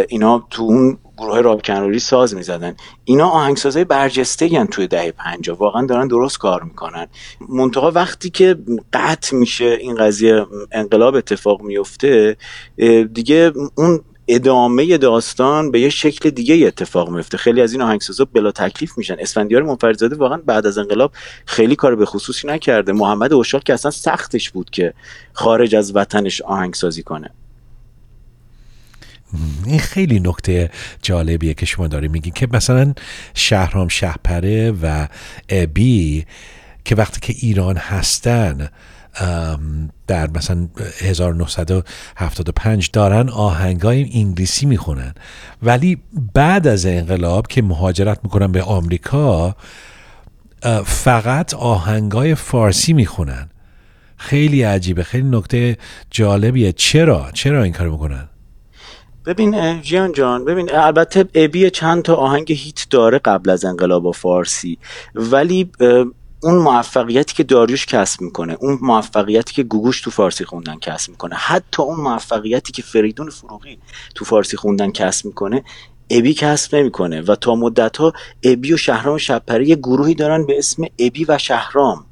اینا تو اون گروه رابکنروری ساز می‌زدن. اینا آهنگسازای برجسته گن توی دهه پنجا واقعا دارن درست کار می‌کنن. منتها وقتی که قطع میشه این قضیه انقلاب اتفاق میفته دیگه اون ادامه داستان به یه شکل دیگه اتفاق میفته خیلی از این آهنگسازا بلا تکلیف میشن. اسفندیار منفردزاده واقعا بعد از انقلاب خیلی کار به خصوصی نکرده. محمد اوشال که اصلا سختش بود که خارج از وطنش آهنگسازی کنه. این خیلی نکته جالبیه که شما داری میگین که مثلا شهرام شهپره و ابی که وقتی که ایران هستن در مثلا 1975 دارن آهنگای انگلیسی می‌خونن. ولی بعد از انقلاب که مهاجرت می‌کنن به آمریکا فقط آهنگای فارسی می‌خونن. خیلی عجیبه خیلی نکته جالبیه. چرا؟ چرا این کار می‌کنن؟ ببین جیان جان ببین البته ابی چند تا آهنگ هیت داره قبل از انقلاب فارسی ولی اون موفقیتی که داریوش کسب می‌کنه اون موفقیتی که گوگوش تو فارسی خوندن کسب می‌کنه حتی اون موفقیتی که فریدون فروغی تو فارسی خوندن کسب می‌کنه ابی کسب نمی‌کنه. و تا مدت ها ابی و شهرام شبپره یه گروهی دارن به اسم ابی و شهرام.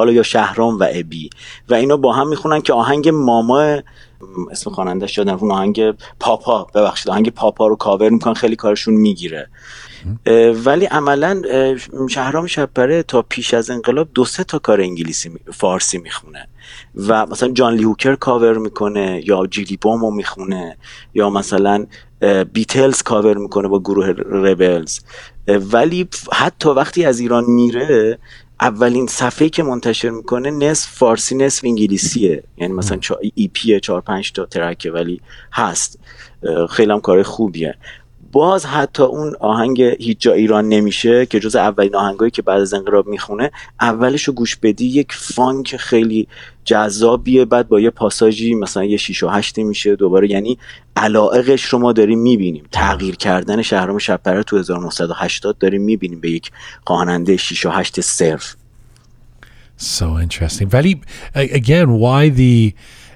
حالا یا شهرام و ابی. و اینا با هم می‌خونن که آهنگ ماما اسم خواننده شدن اون آهنگ پاپا. ببخشید آهنگ پاپا رو کاور می‌کنن خیلی کارشون می‌گیره. ولی عملا شهرام شپره تا پیش از انقلاب دو سه تا کار انگلیسی فارسی می‌خونه. و مثلا جان لی هوکر کاور می‌کنه یا جیلی بومو می‌خونه یا مثلا بیتلز کاور می‌کنه با گروه ربلز ولی حتی وقتی از ایران میره اولین صفحه که منتشر می‌کنه نصف فارسی نصف انگلیسیه. یعنی مثلا EP چهار پنج تا track ه ولی هست. خیلی هم کار خوبیه. باز حتی اون آهنگ هیچ جا ایران نمیشه که جز اولین آهنگایی که بعد از انقلاب می‌خونه اولش رو گوش بدی یک فانک خیلی جذابیه بعد با یه پاساژی مثلا یه 6 و 8 میشه دوباره یعنی علائقش رو ما داریم می‌بینیم تغییر کردن شهرام شبپره تو 1980 داریم می‌بینیم به یک خواننده 6 و 8 صرف So interesting. ولی again why the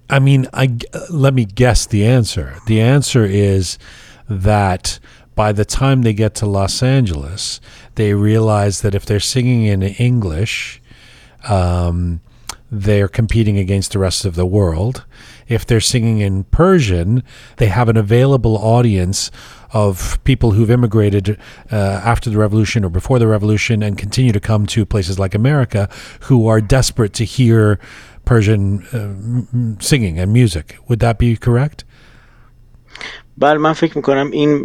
I mean I let me guess the answer. The answer is that by the time they get to Los Angeles, they realize that if they're singing in English, um, they're competing against the rest of the world. If they're singing in Persian, they have an available audience of people who've immigrated uh, after the revolution or before the revolution and continue to come to places like America who are desperate to hear Persian uh, singing and music. Would that be correct? بله من فکر میکنم این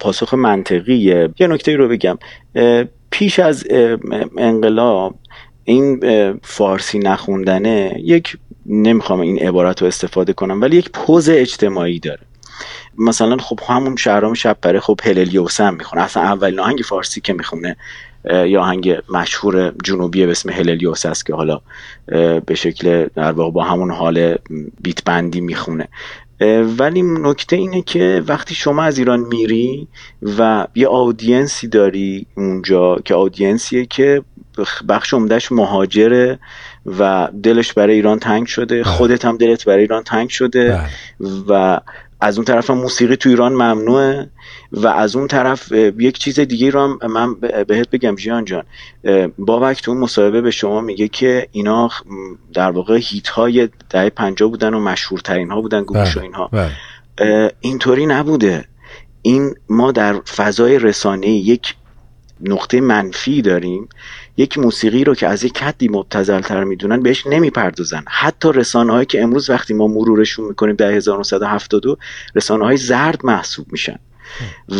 پاسخ منطقیه یه نکته رو بگم پیش از انقلاب این فارسی نخوندنه یک نمی‌خوام این عبارت رو استفاده کنم ولی یک پوز اجتماعی داره. مثلا خب همون شهرام شبپره خب هللیوس هم می‌خونه. اصلا اولین آهنگ فارسی که می‌خونه یا آهنگ مشهور جنوبی به اسم هللیوس است که حالا به شکل در واقع با همون حال بیت بندی می‌خونه. ولی نکته اینه که وقتی شما از ایران میری و یه آدینسی داری اونجا که آدینسیه که بخش عمدهش مهاجره و دلش برای ایران تنگ شده. بله. خودت هم دلت برای ایران تنگ شده. بله. و از اون طرف هم موسیقی تو ایران ممنوعه. و از اون طرف یک چیز دیگه رو هم من بهت بگم جیان جان. بابک تو اون مصاحبه به شما میگه که اینا در واقع هیت های دهه پنجاه بودن و مشهورترین ها بودن گوش و بله، اینها. بله. اینطوری نبوده. این ما در فضای رسانه یک نقطه منفی داریم. یک موسیقی رو که از یک حدی مبتزل تر می‌دونن بهش نمی‌پردازن. حتی رسانه هایی که امروز وقتی ما مرورشون می‌کنیم در 1972 رسانه های زرد محسوب میشن.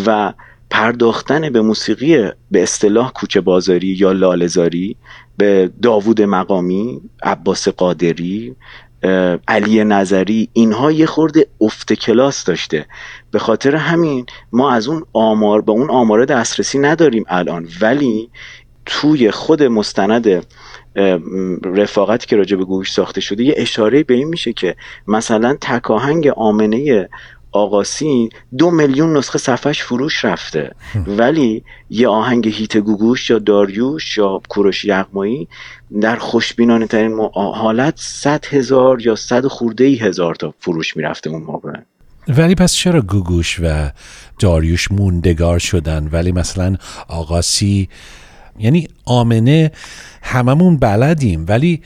و پرداختن به موسیقی به اصطلاح کوچه بازاری یا لالزاری به داوود مقامی عباس قادری علی نظری اینها یه خورده افت کلاس داشته. به خاطر همین ما از اون آمار به اون آمار دسترسی نداریم الان. ولی توی خود مستند رفاقتی که راجع به گوش ساخته شده یه اشاره به این میشه که مثلا تکاهنگ آمنه آقاسی دو میلیون نسخه صفحش فروش رفته. ولی یه آهنگ هیت گوگوش یا داریوش یا کوروش یغمایی در خوشبینانه ترین حالت صد هزار یا صد خورده ای هزار تا فروش می‌رفته اون موقع. ولی پس چرا گوگوش و داریوش موندگار شدن؟ ولی مثلا آقاسی یعنی آمنه هممون بلدیم ولی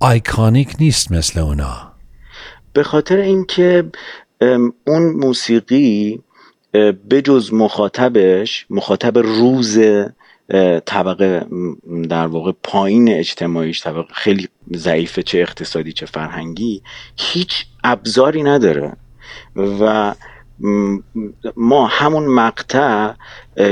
آیکانیک نیست مثل اونا. به خاطر اینکه اون موسیقی بجز مخاطبش مخاطب روز طبقه در واقع پایین اجتماعیش طبقه خیلی ضعیفه چه اقتصادی چه فرهنگی هیچ ابزاری نداره. و ما همون مقطع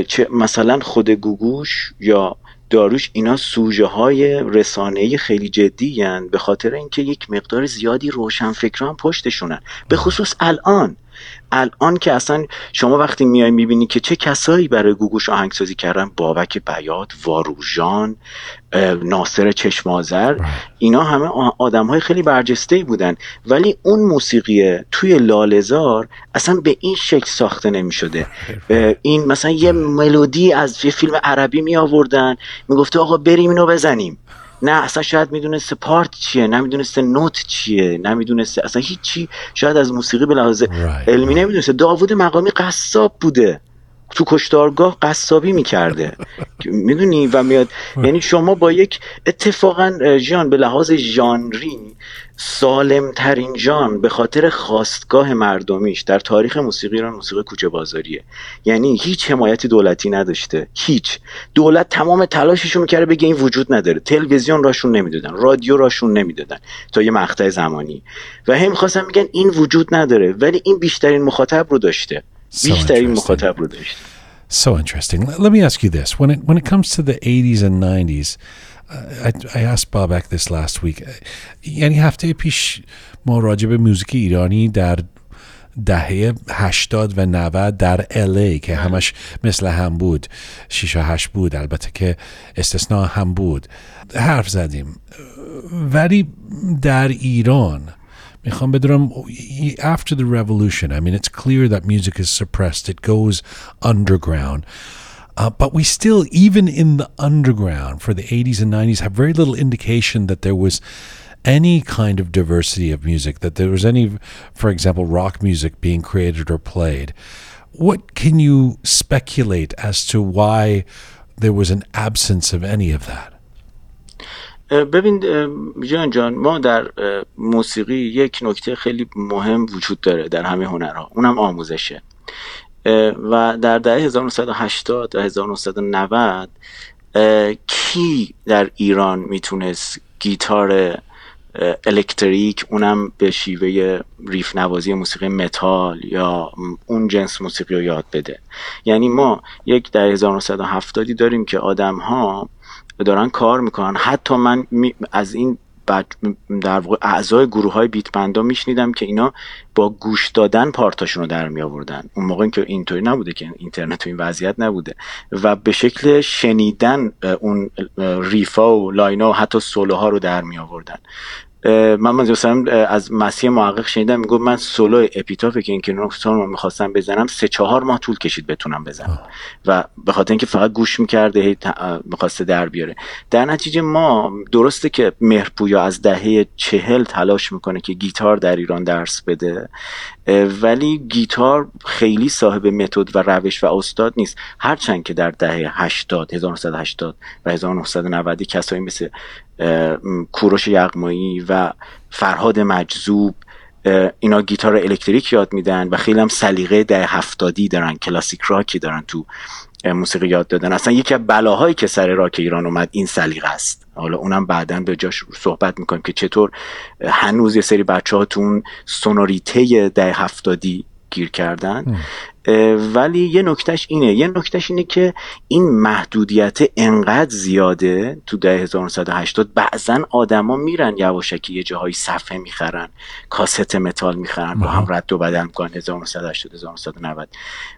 چه مثلا خود گوگوش یا داروش اینا سوژه های رسانه خیلی جدی به خاطر اینکه یک مقدار زیادی روشنفکران پشتشونن. به خصوص الان. الان که اصلا شما وقتی میای می‌بینی که چه کسایی برای گوگوش آهنگسازی کردن بابک بیات واروژان ناصر چشمازر اینا همه آدم های خیلی برجسته ای بودن. ولی اون موسیقی توی لالزار اصلا به این شکل ساخته نمی شده این مثلا یه ملودی از یه فیلم عربی می آوردن می گفته آقا بریم اینو بزنیم. نه اصلا شاید می‌دونسته پارت چیه نمی‌دونسته نوت چیه نمی‌دونسته اصلا هیچی شاید از موسیقی به لحاظ علمی نمی‌دونسته. داوود مقامی قصاب بوده. تو کشتارگاه قصابی می‌کرده. می‌دونی؟ و میاد یعنی شما با یک اتفاقا جان به لحاظ ژانری سالم ترین جان به خاطر خواستگاه مردمیش در تاریخ موسیقی ایران موسیقی کوچه بازاریه. یعنی هیچ حمایت دولتی نداشته. هیچ. دولت تمام تلاششو می‌کرده بگه این وجود نداره. تلویزیون راشون نمی‌دادن. رادیو راشون نمی‌دادن. تا یه مقطع زمانی. و هم می‌خواستن میگن این وجود نداره. ولی این بیشترین مخاطب رو داشته. بیشترین مخاطب رو داشته. So interesting. Let me ask you this: when it when it comes to the 80s and 90s, I, I asked Babak this last week. یعنی هفته پیش ما راجع به موزیک ایرانی در دهه 80 و 90 در ای که همش مثل هم بود 6 و 8 بود البته که استثناء هم بود. حرف زدیم. ولی در ایران می‌خوام بدونم after the revolution I mean it's clear that music is suppressed. It goes underground. Uh, but we still, even in the underground for the 80s and 90s, have very little indication that there was any kind of diversity of music, that there was any, for example, rock music being created or played. What can you speculate as to why there was an absence of any of that? ببین جان جان ما در موسیقی یک نکته خیلی مهم وجود داره در همه هنرها اونم آموزشه و در دهه 1980 و 1990 کی در ایران می‌تونست گیتار الکتریک اونم به شیوه riff نوازی موسیقی متال یا اون جنس موسیقی رو یاد بده. یعنی ما یک دهه 1970 داریم که آدم ها دارن کار می‌کنن. حتی من از این در واقع اعضای گروه های band ا میشنیدم که اینا با گوش دادن part اشون رو در می آوردن اون موقع که اینطوری نبوده که اینترنت و این وضعیت نبوده. و به شکل شنیدن اون riff ا و line ا و حتی سولوها رو در می آوردن من مثلا از مسیح محقق شنیدم می‌گفت من solo Epitaph که این رو می‌خواستم بزنم سه چهار ماه طول کشید بتونم بزنم. و به خاطر اینکه فقط گوش می‌کرده هی می‌خواسته در بیاره. در نتیجه ما درسته که مهرپویا از دهه چهل تلاش می‌کنه که گیتار در ایران درس بده ولی گیتار خیلی صاحب متد و روش و استاد نیست. هرچند که در دهه 80 1980 و 1990 کسایی مثل کوروش یغمایی و فرهاد مجذوب اینا گیتار الکتریک یاد میدن و خیلی هم سلیقه ده هفتادی دارن کلاسیک راکی دارن تو موسیقی یاد دادن. اصلا یکی از بلاهایی که سر راک ایران اومد این سلیقه است. حالا اونم بعدا به جاش صحبت می‌کنیم که چطور هنوز یه سری بچه ها تو اون سونوریته ده هفتادی گیر کردن. ولی یه نکتهش اینه. یه نکتهش اینه که این محدودیت انقدر زیاده تو ده 1980 بعضا آدما میرن یواشکی یه جاهای صفحه می‌خرن کاست متال می‌خرن با هم رد و بدل می‌کنن 1980 1990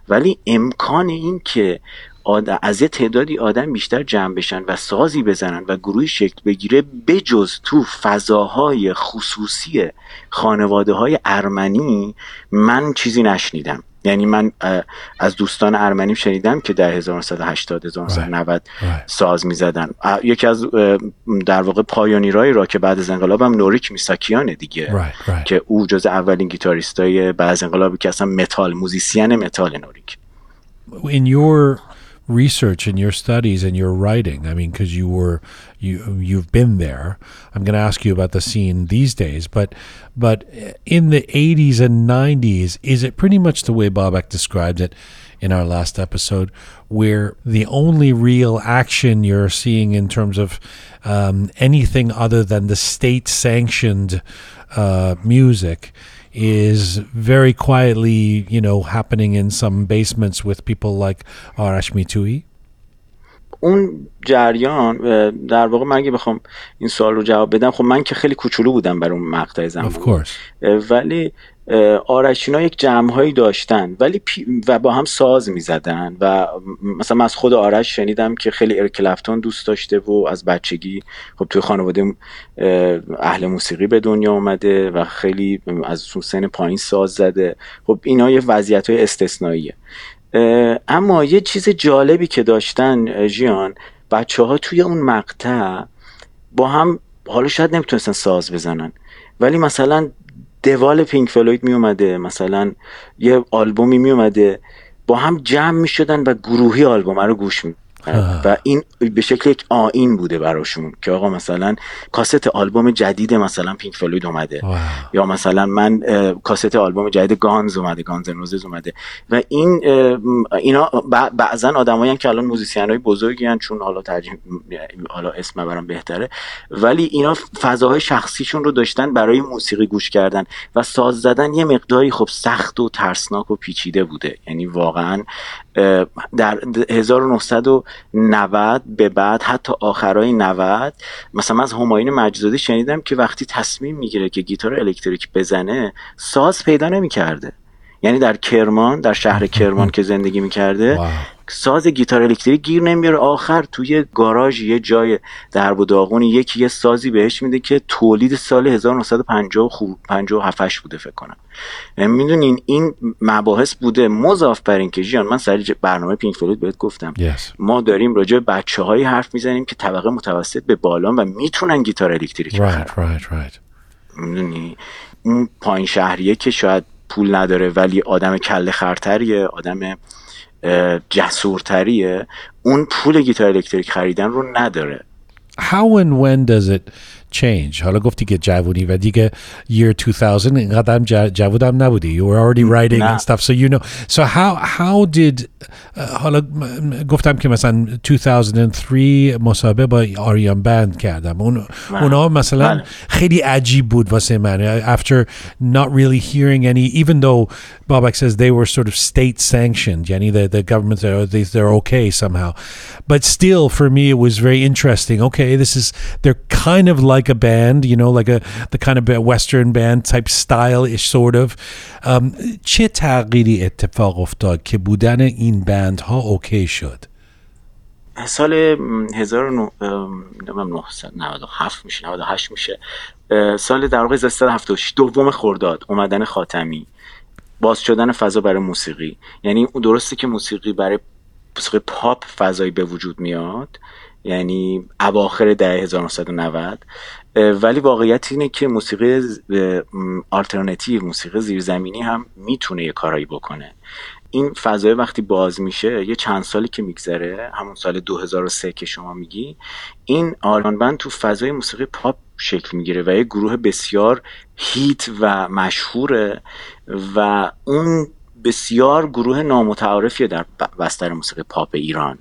ولی امکان این که آد- از یه تعدادی آدم بیشتر جمع بشن و سازی بزنن و گروهی شکل بگیره بجز تو فضاهای خصوصی خانواده های ارمنی من چیزی نشنیدم یعنی من از دوستان ارمنیم شنیدم که دهه 1980 1990 Right. ساز می‌زدن یکی از در واقع pioneer ایی را که بعد از انقلاب هم نوریک میساکیانه دیگه Right, right. که او جز اولین گیتاریستای بعد از انقلابی که اصلا متال musician متال نوریک in your research and your studies and your writing. I mean because you were you you've been there. I'm going to ask you about the scene these days but but in the 80s and 90s is it pretty much the way Bobak described it in our last episode where the only real action you're seeing in terms of um, anything other than the state sanctioned uh, music is very quietly, you know, happening in some basements with people like Arash Mitui. اون جریان اه، در واقع من اگه بخوام این سوال رو جواب بدم خب من که خیلی کوچولو بودم بر اون مقطع زمان Of course. اه، ولی اه، آرشینا یک جمع هایی داشتن ولی پی- و با هم ساز می‌زدن و مثلا من از خود آرش شنیدم که خیلی ارکلفتون دوست داشته و از بچگی خب توی خانواده اه، اهل موسیقی به دنیا اومده و خیلی از سن پایین ساز زده. خب اینا یه وضعیت های استثنائیه اما یه چیز جالبی که داشتن اه، جیان بچه ها توی اون مقطع با هم حالا شاید نمی‌تونستن ساز بزنن ولی مثلا The Wall پینک فلوید می اومده مثلا یه آلبومی می اومده با هم جمع می شدن و گروهی آلبوم رو گوش می و این به شکل یک آیین بوده براشون که آقا مثلا کاست آلبوم جدید مثلا پینک فلوید اومده. یا مثلا من کاست آلبوم جدید گانز اومده گانز نوزز اومده. و این اینا بعضا آدمایی که الان موزیسین های بزرگی هن چون حالا ترجیح حالا اسم برام بهتره. ولی اینا فضاهای شخصیشون رو داشتن برای موسیقی گوش کردن و ساز زدن یه مقداری خب سخت و ترسناک و پیچیده بوده. یعنی واقعا در 1990 به بعد حتی آخرای 90 مثلا من از همایون مجدزاده شنیدم که وقتی تصمیم می‌گیره که گیتار الکتریک بزنه ساز پیدا نمی‌کرده یعنی در کرمان در شهر کرمان که زندگی می‌کرده. ساز گیتار الکتریک گیر نمیاره. آخر توی گاراژ یه جای درب و داغونی یکی یه سازی بهش میده که تولید سال 1957 بوده فکر کنم. می‌دونین این مباحث بوده. مضاف بر این که جیان من سر برنامه پینک فلوید بهت گفتم. Yes. ما داریم راجع بچه هایی حرف می‌زنیم که طبقه متوسط به بالا و می‌تونن گیتار الکتریک Right, right, right. می‌دونی؟ اون پایین شهریه که شاید پول نداره ولی آدم کله خرتریه آدم جسورتریه. اون پول گیتار الکتریک خریدن رو نداره. How and when does it change? حالا گفتی که جوونی و دیگه year 2000 اینقدر هم جا- جوودم نبودی. You were already writing نه. and stuff so you know. So how how did uh, حالا م- گفتم که مثلا 2003 مسابقه با آریان بند کردم. اون اونا مثلا بله. خیلی عجیب بود واسه من. After not really hearing any even though Bobak says they were sort of state sanctioned. یعنی the, the government they're, they, they're okay somehow. But still for me it was very interesting. Okay, this is they're kind of like a band, you know, like a the kind of western band type style ish sort of. Um, چه تغییری اتفاق افتاد که بودن این بند ها اوکی شد؟ سال م، 1997 میشه 98 میشه سال در واقع 1376 دوم خرداد اومدن خاتمی باز شدن فضا برای موسیقی یعنی اون درسته که موسیقی برای موسیقی پاپ فضایی به وجود میاد یعنی اواخر دهه 1990 اه، ولی واقعیت اینه که موسیقی آلترناتیو موسیقی زیرزمینی هم می‌تونه یه کارایی بکنه. این فضای وقتی باز میشه یه چند سالی که میگذره همون سال 2003 که شما میگی این آلمان بند تو فضای موسیقی پاپ شکل می‌گیره و یه گروه بسیار هیت و مشهوره و اون بسیار گروه نامتعارفیه در بستر موسیقی پاپ ایران.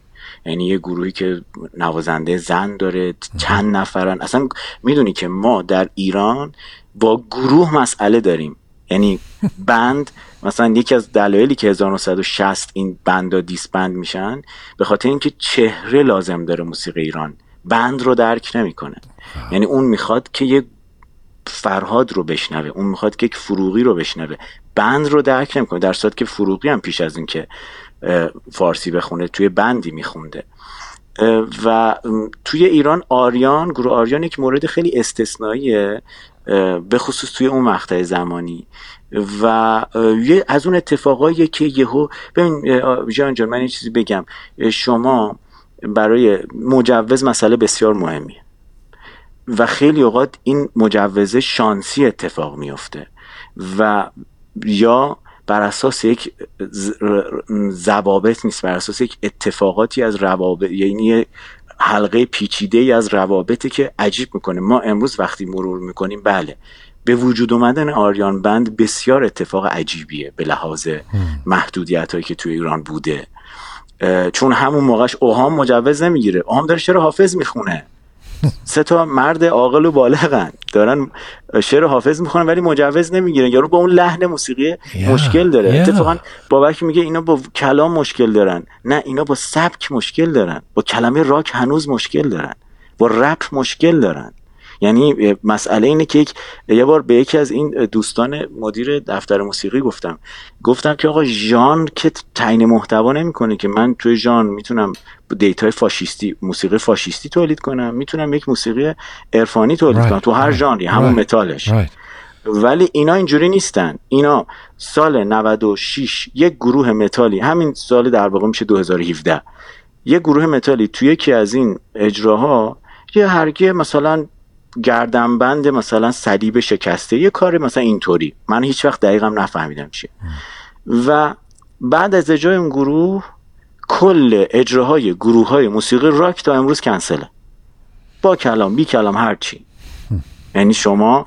یعنی یه گروهی که نوازنده زن داره چند نفرن. اصلا می‌دونی که ما در ایران با گروه مسئله داریم. یعنی بند مثلا یکی از دلایلی که 1960 این بندا دیسبند میشن به خاطر اینکه چهره لازم داره موسیقی ایران. بند رو درک نمی‌کنه. یعنی اون می‌خواد که یه فرهاد رو بشنوه اون می‌خواد که یک فروغی رو بشنوه. بند رو درک نمی‌کنه در صورت که فروغی هم پیش از این که فارسی بخونه توی بندی میخونده. و توی ایران آریان گروه آریان یک مورد خیلی استثنائیه به خصوص توی اون مقطع زمانی. و از اون اتفاقایی که یهو ببین جان جان من یه چیزی بگم. شما برای مجوز مسئله بسیار مهمیه. و خیلی اوقات این مجوزه شانسی اتفاق میفته. و یا بر اساس یک ضوابط نیست بر اساس یک اتفاقاتی از روابط یعنی حلقه پیچیده ای از روابطی که عجیب می‌کنه. ما امروز وقتی مرور می‌کنیم بله. به وجود اومدن آریان بند بسیار اتفاق عجیبیه به لحاظ محدودیت هایی که توی ایران بوده. چون همون موقعش اوهام مجوز نمی‌گیره. اوهام داره چرا حافظ می‌خونه؟ سه تا مرد عاقل و بالغن. دارن شعر حافظ می‌خونن ولی مجوز نمی‌گیرن. یارو با اون لحن موسیقی مشکل داره. Yeah. اتفاقا بابک میگه اینا با کلام مشکل دارن. نه اینا با سبک مشکل دارن. با کلمه راک هنوز مشکل دارن. با رپ مشکل دارن. یعنی مسئله اینه که یک یه بار به یکی از این دوستان مدیر دفتر موسیقی گفتم. گفتم که آقا ژانر که تعیین محتوا نمی‌کنه که من توی ژانر می‌تونم data ی فاشیستی موسیقی فاشیستی تولید کنم می‌تونم یک موسیقی عرفانی تولید کنم تو هر ژانری همون متالش. ولی اینا اینجوری نیستن. اینا سال 96 یک گروه متالی همین سال در واقع میشه 2017 یک گروه متالی توی یکی از این اجراها یه هرگی مثلا گردنبند مثلا صلیب شکسته یه کار مثلا اینطوری. من هیچ وقت دقیقم نفهمیدم چیه. و بعد از اجرای اون گروه کل اجراهای گروه های موسیقی راک تا امروز کنسله. با کلام بی کلام هرچی یعنی شما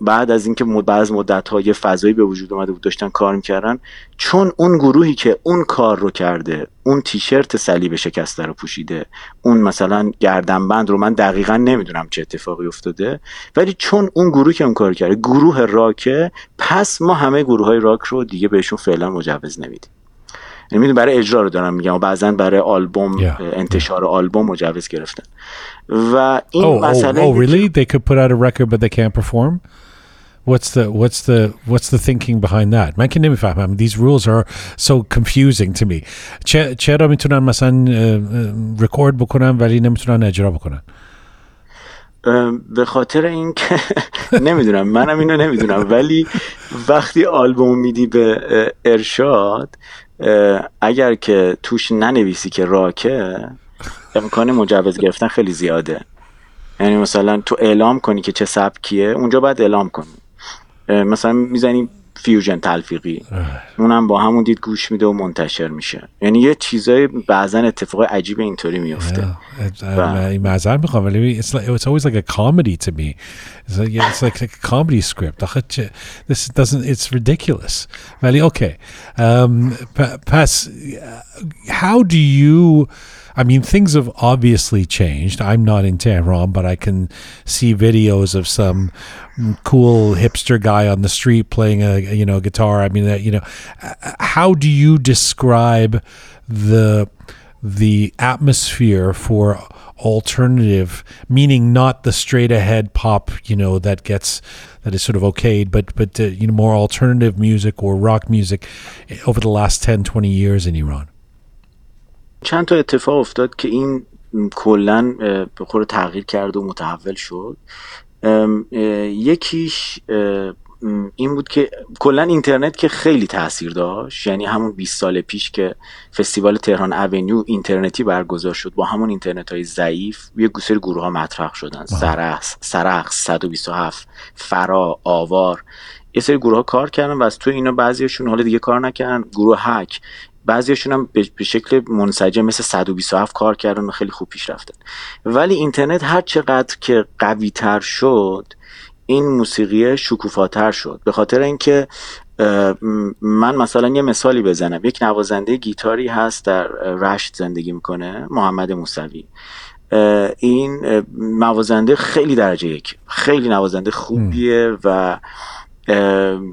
بعد از اینکه بعد از مدت های فضایی به وجود اومده بود داشتن کار می‌کردن چون اون گروهی که اون کار رو کرده اون تیشرت صلیب شکسته رو پوشیده اون مثلا گردنبند رو من دقیقا نمی‌دونم چه اتفاقی افتاده ولی چون اون گروهی که اون کار کرده گروه راکه پس ما همه گروه های راک رو دیگه بهشون فعلا مجوز نمیدیم. یعنی برای اجرا رو دارم میگم و بعضا برای آلبوم انتشار آلبوم مجوز گرفتن. و این oh, مسئله oh, oh really? they could put out a record but they can't perform? What's the what's the what's the thinking behind that? من که نمی‌فهمم. These rules are so confusing to me. چرا می‌تونن مثلا رکورد بکنن ولی نمی‌تونن اجرا بکنن؟ به خاطر اینکه نمی‌دونم. منم اینو نمی‌دونم. ولی وقتی آلبوم میدی به ارشاد اگر که توش ننویسی که راکه امکان مجوز گرفتن خیلی زیاده. یعنی مثلا تو اعلام کنی که چه سبکیه اونجا باید اعلام کنی. مثلا می‌زنی فیوژن تلفیقی. اونم با همون دید گوش میده و منتشر میشه. یعنی یه چیزای بعضا اتفاق عجیب اینطوری میفته این معذر می‌خوام ولی it's, like, it's always like a comedy to me. It's like, it's like a comedy script. this doesn't it's ridiculous. ولی okay. Um, پس how do you I mean, things have obviously changed. I'm not in Tehran, but I can see videos of some cool hipster guy on the street playing a you know guitar. I mean, that you know, how do you describe the the atmosphere for alternative meaning not the straight ahead pop you know that gets that is sort of okayed but but uh, you know more alternative music or rock music over the last 10 20 years in Iran چند تا اتفاق افتاد که این کلا به خور تغییر کرد و متحول شد. یکیش این بود که کلا اینترنت که خیلی تاثیر داشت یعنی همون 20 سال پیش که فستیوال تهران اونیو اینترنتی برگزار شد با همون اینترنت های ضعیف یه گوسر گروه ها مطرح شدن. سرخ سرخ 127 فرا آوار یه سری گروه ها کار کردن و از تو اینا بعضیشون حالا دیگه کار نکردن. گروه هک بعضیشون هم به شکل منسجم مثل 127 کار کردن و خیلی خوب پیش رفتن. ولی اینترنت هر چقدر که قوی تر شد این موسیقی شکوفاتر شد. به خاطر اینکه من مثلا یه مثالی بزنم. یک نوازنده گیتاری هست در رشت زندگی می‌کنه محمد موسوی. این نوازنده خیلی درجه یک. خیلی نوازنده خوبیه و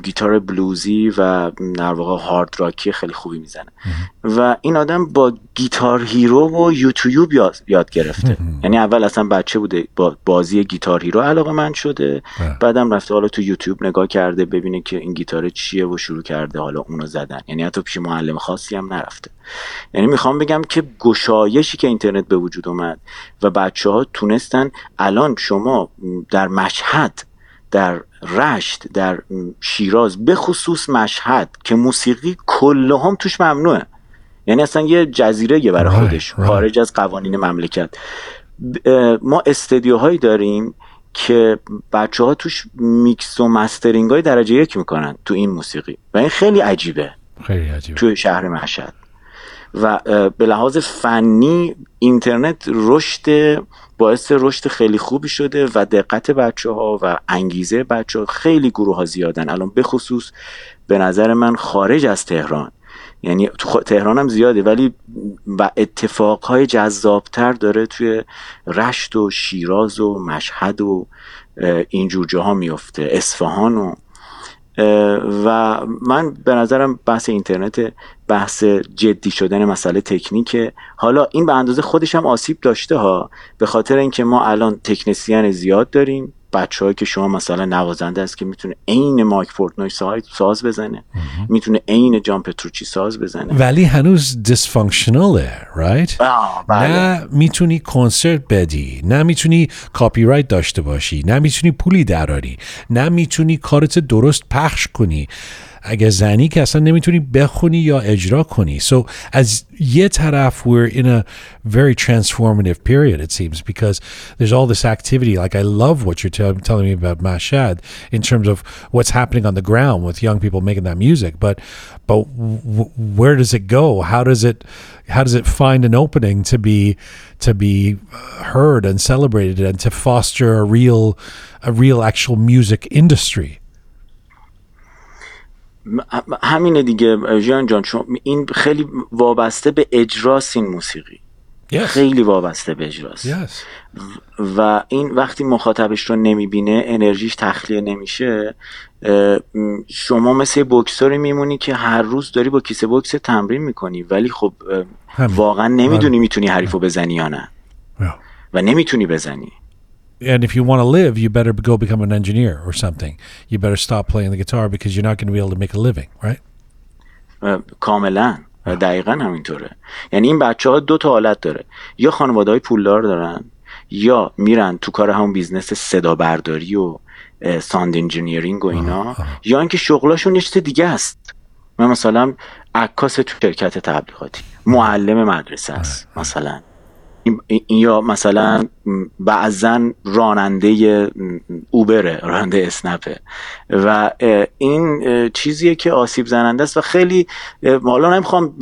گیتار بلوزی و در واقع hard rock ی خیلی خوبی می‌زنه. و این آدم با Guitar Hero و یوتیوب یاد, یاد گرفته. یعنی اول اصلا بچه بوده با بازی Guitar Hero علاقه مند شده. بله. بعدم رفته حالا تو یوتیوب نگاه کرده ببینه که این گیتار چیه و شروع کرده حالا اونو زدن. یعنی حتی پیش معلم خاصی هم نرفته. یعنی می‌خوام بگم که گشایشی که اینترنت به وجود اومد و بچه ها تونستن الان شما در مشهد در رشت در شیراز به خصوص مشهد که موسیقی کلهم توش ممنوعه. یعنی اصلا یه جزیره یه برای خودش. خارج از قوانین مملکت. ما استودیوهایی داریم که بچه ها توش میکس و mastering های درجه یک می‌کنن تو این موسیقی. و این خیلی عجیبه. خیلی عجیبه. توی شهر مشهد. و به لحاظ فنی اینترنت رشد باعث رشد خیلی خوبی شده و دقت بچه ها و انگیزه بچه ها خیلی گروه ها زیادن. الان به خصوص به نظر من خارج از تهران. یعنی تو تهران هم زیاده ولی و اتفاقهای جذابتر داره توی رشت و شیراز و مشهد و اینجور جاها میفته اصفهان و و من به نظرم بحث اینترنت بحث جدی شدن مسئله تکنیکه. حالا این به اندازه خودش هم آسیب داشته ها به خاطر اینکه ما الان تکنسیان زیاد داریم. بچه‌هایی که شما مثلا نوازنده است که می‌تونه عین مایک پورتنوی ساز ساز بزنه می‌تونه عین جان پتروچی ساز بزنه. ولی هنوز دیسفانکشناله right آه بله. نه می‌تونی کنسرت بدی نه می‌تونی کاپی رایت داشته باشی نه می‌تونی پولی دراری نه می‌تونی کارت درست پخش کنی. اگه زنی که اصلا نمیتونی بخونی یا اجرا کنی so از یه طرف we're in a very transformative period it seems because there's all this activity like I love what you're tell- telling me about Mashad in terms of what's happening on the ground with young people making that music but but w- where does it go how does it how does it find an opening to be to be uh, heard and celebrated and to foster a real a real actual music industry م- همینه دیگه ژیان جان شما این خیلی وابسته به اجراس این موسیقی. Yes. خیلی وابسته به اجراست yes. و این وقتی مخاطبش رو نمی‌بینه انرژیش تخلیه نمیشه شما مثل یه بوکسوری میمونی که هر روز داری با کیسه بوکس تمرین می‌کنی ولی خب همین. واقعا نمی‌دونی می‌تونی حریفو بزنی یا نه. Yeah. و نمی‌تونی بزنی. and if you want to live, you better go become an engineer or something. You better stop playing the guitar because you're not going to be able to make a living, right? اه، کاملا و دقیقا همینطوره یعنی این بچه ها دو تا حالت داره یا خانواده های پولدار دارن یا میرن تو کار همون بیزنس صدا برداری و اه، ساند انجینیرینگ و اینا یا اینکه شغلاشون یه چیز دیگه است من مثلا عکاس تو شرکت تبلیغاتی معلم مدرسه است مثلا این- این- یا مثلا بعضا راننده اوبره راننده اسنپه و این چیزیه که آسیب زننده است و خیلی حالا نمی‌خوام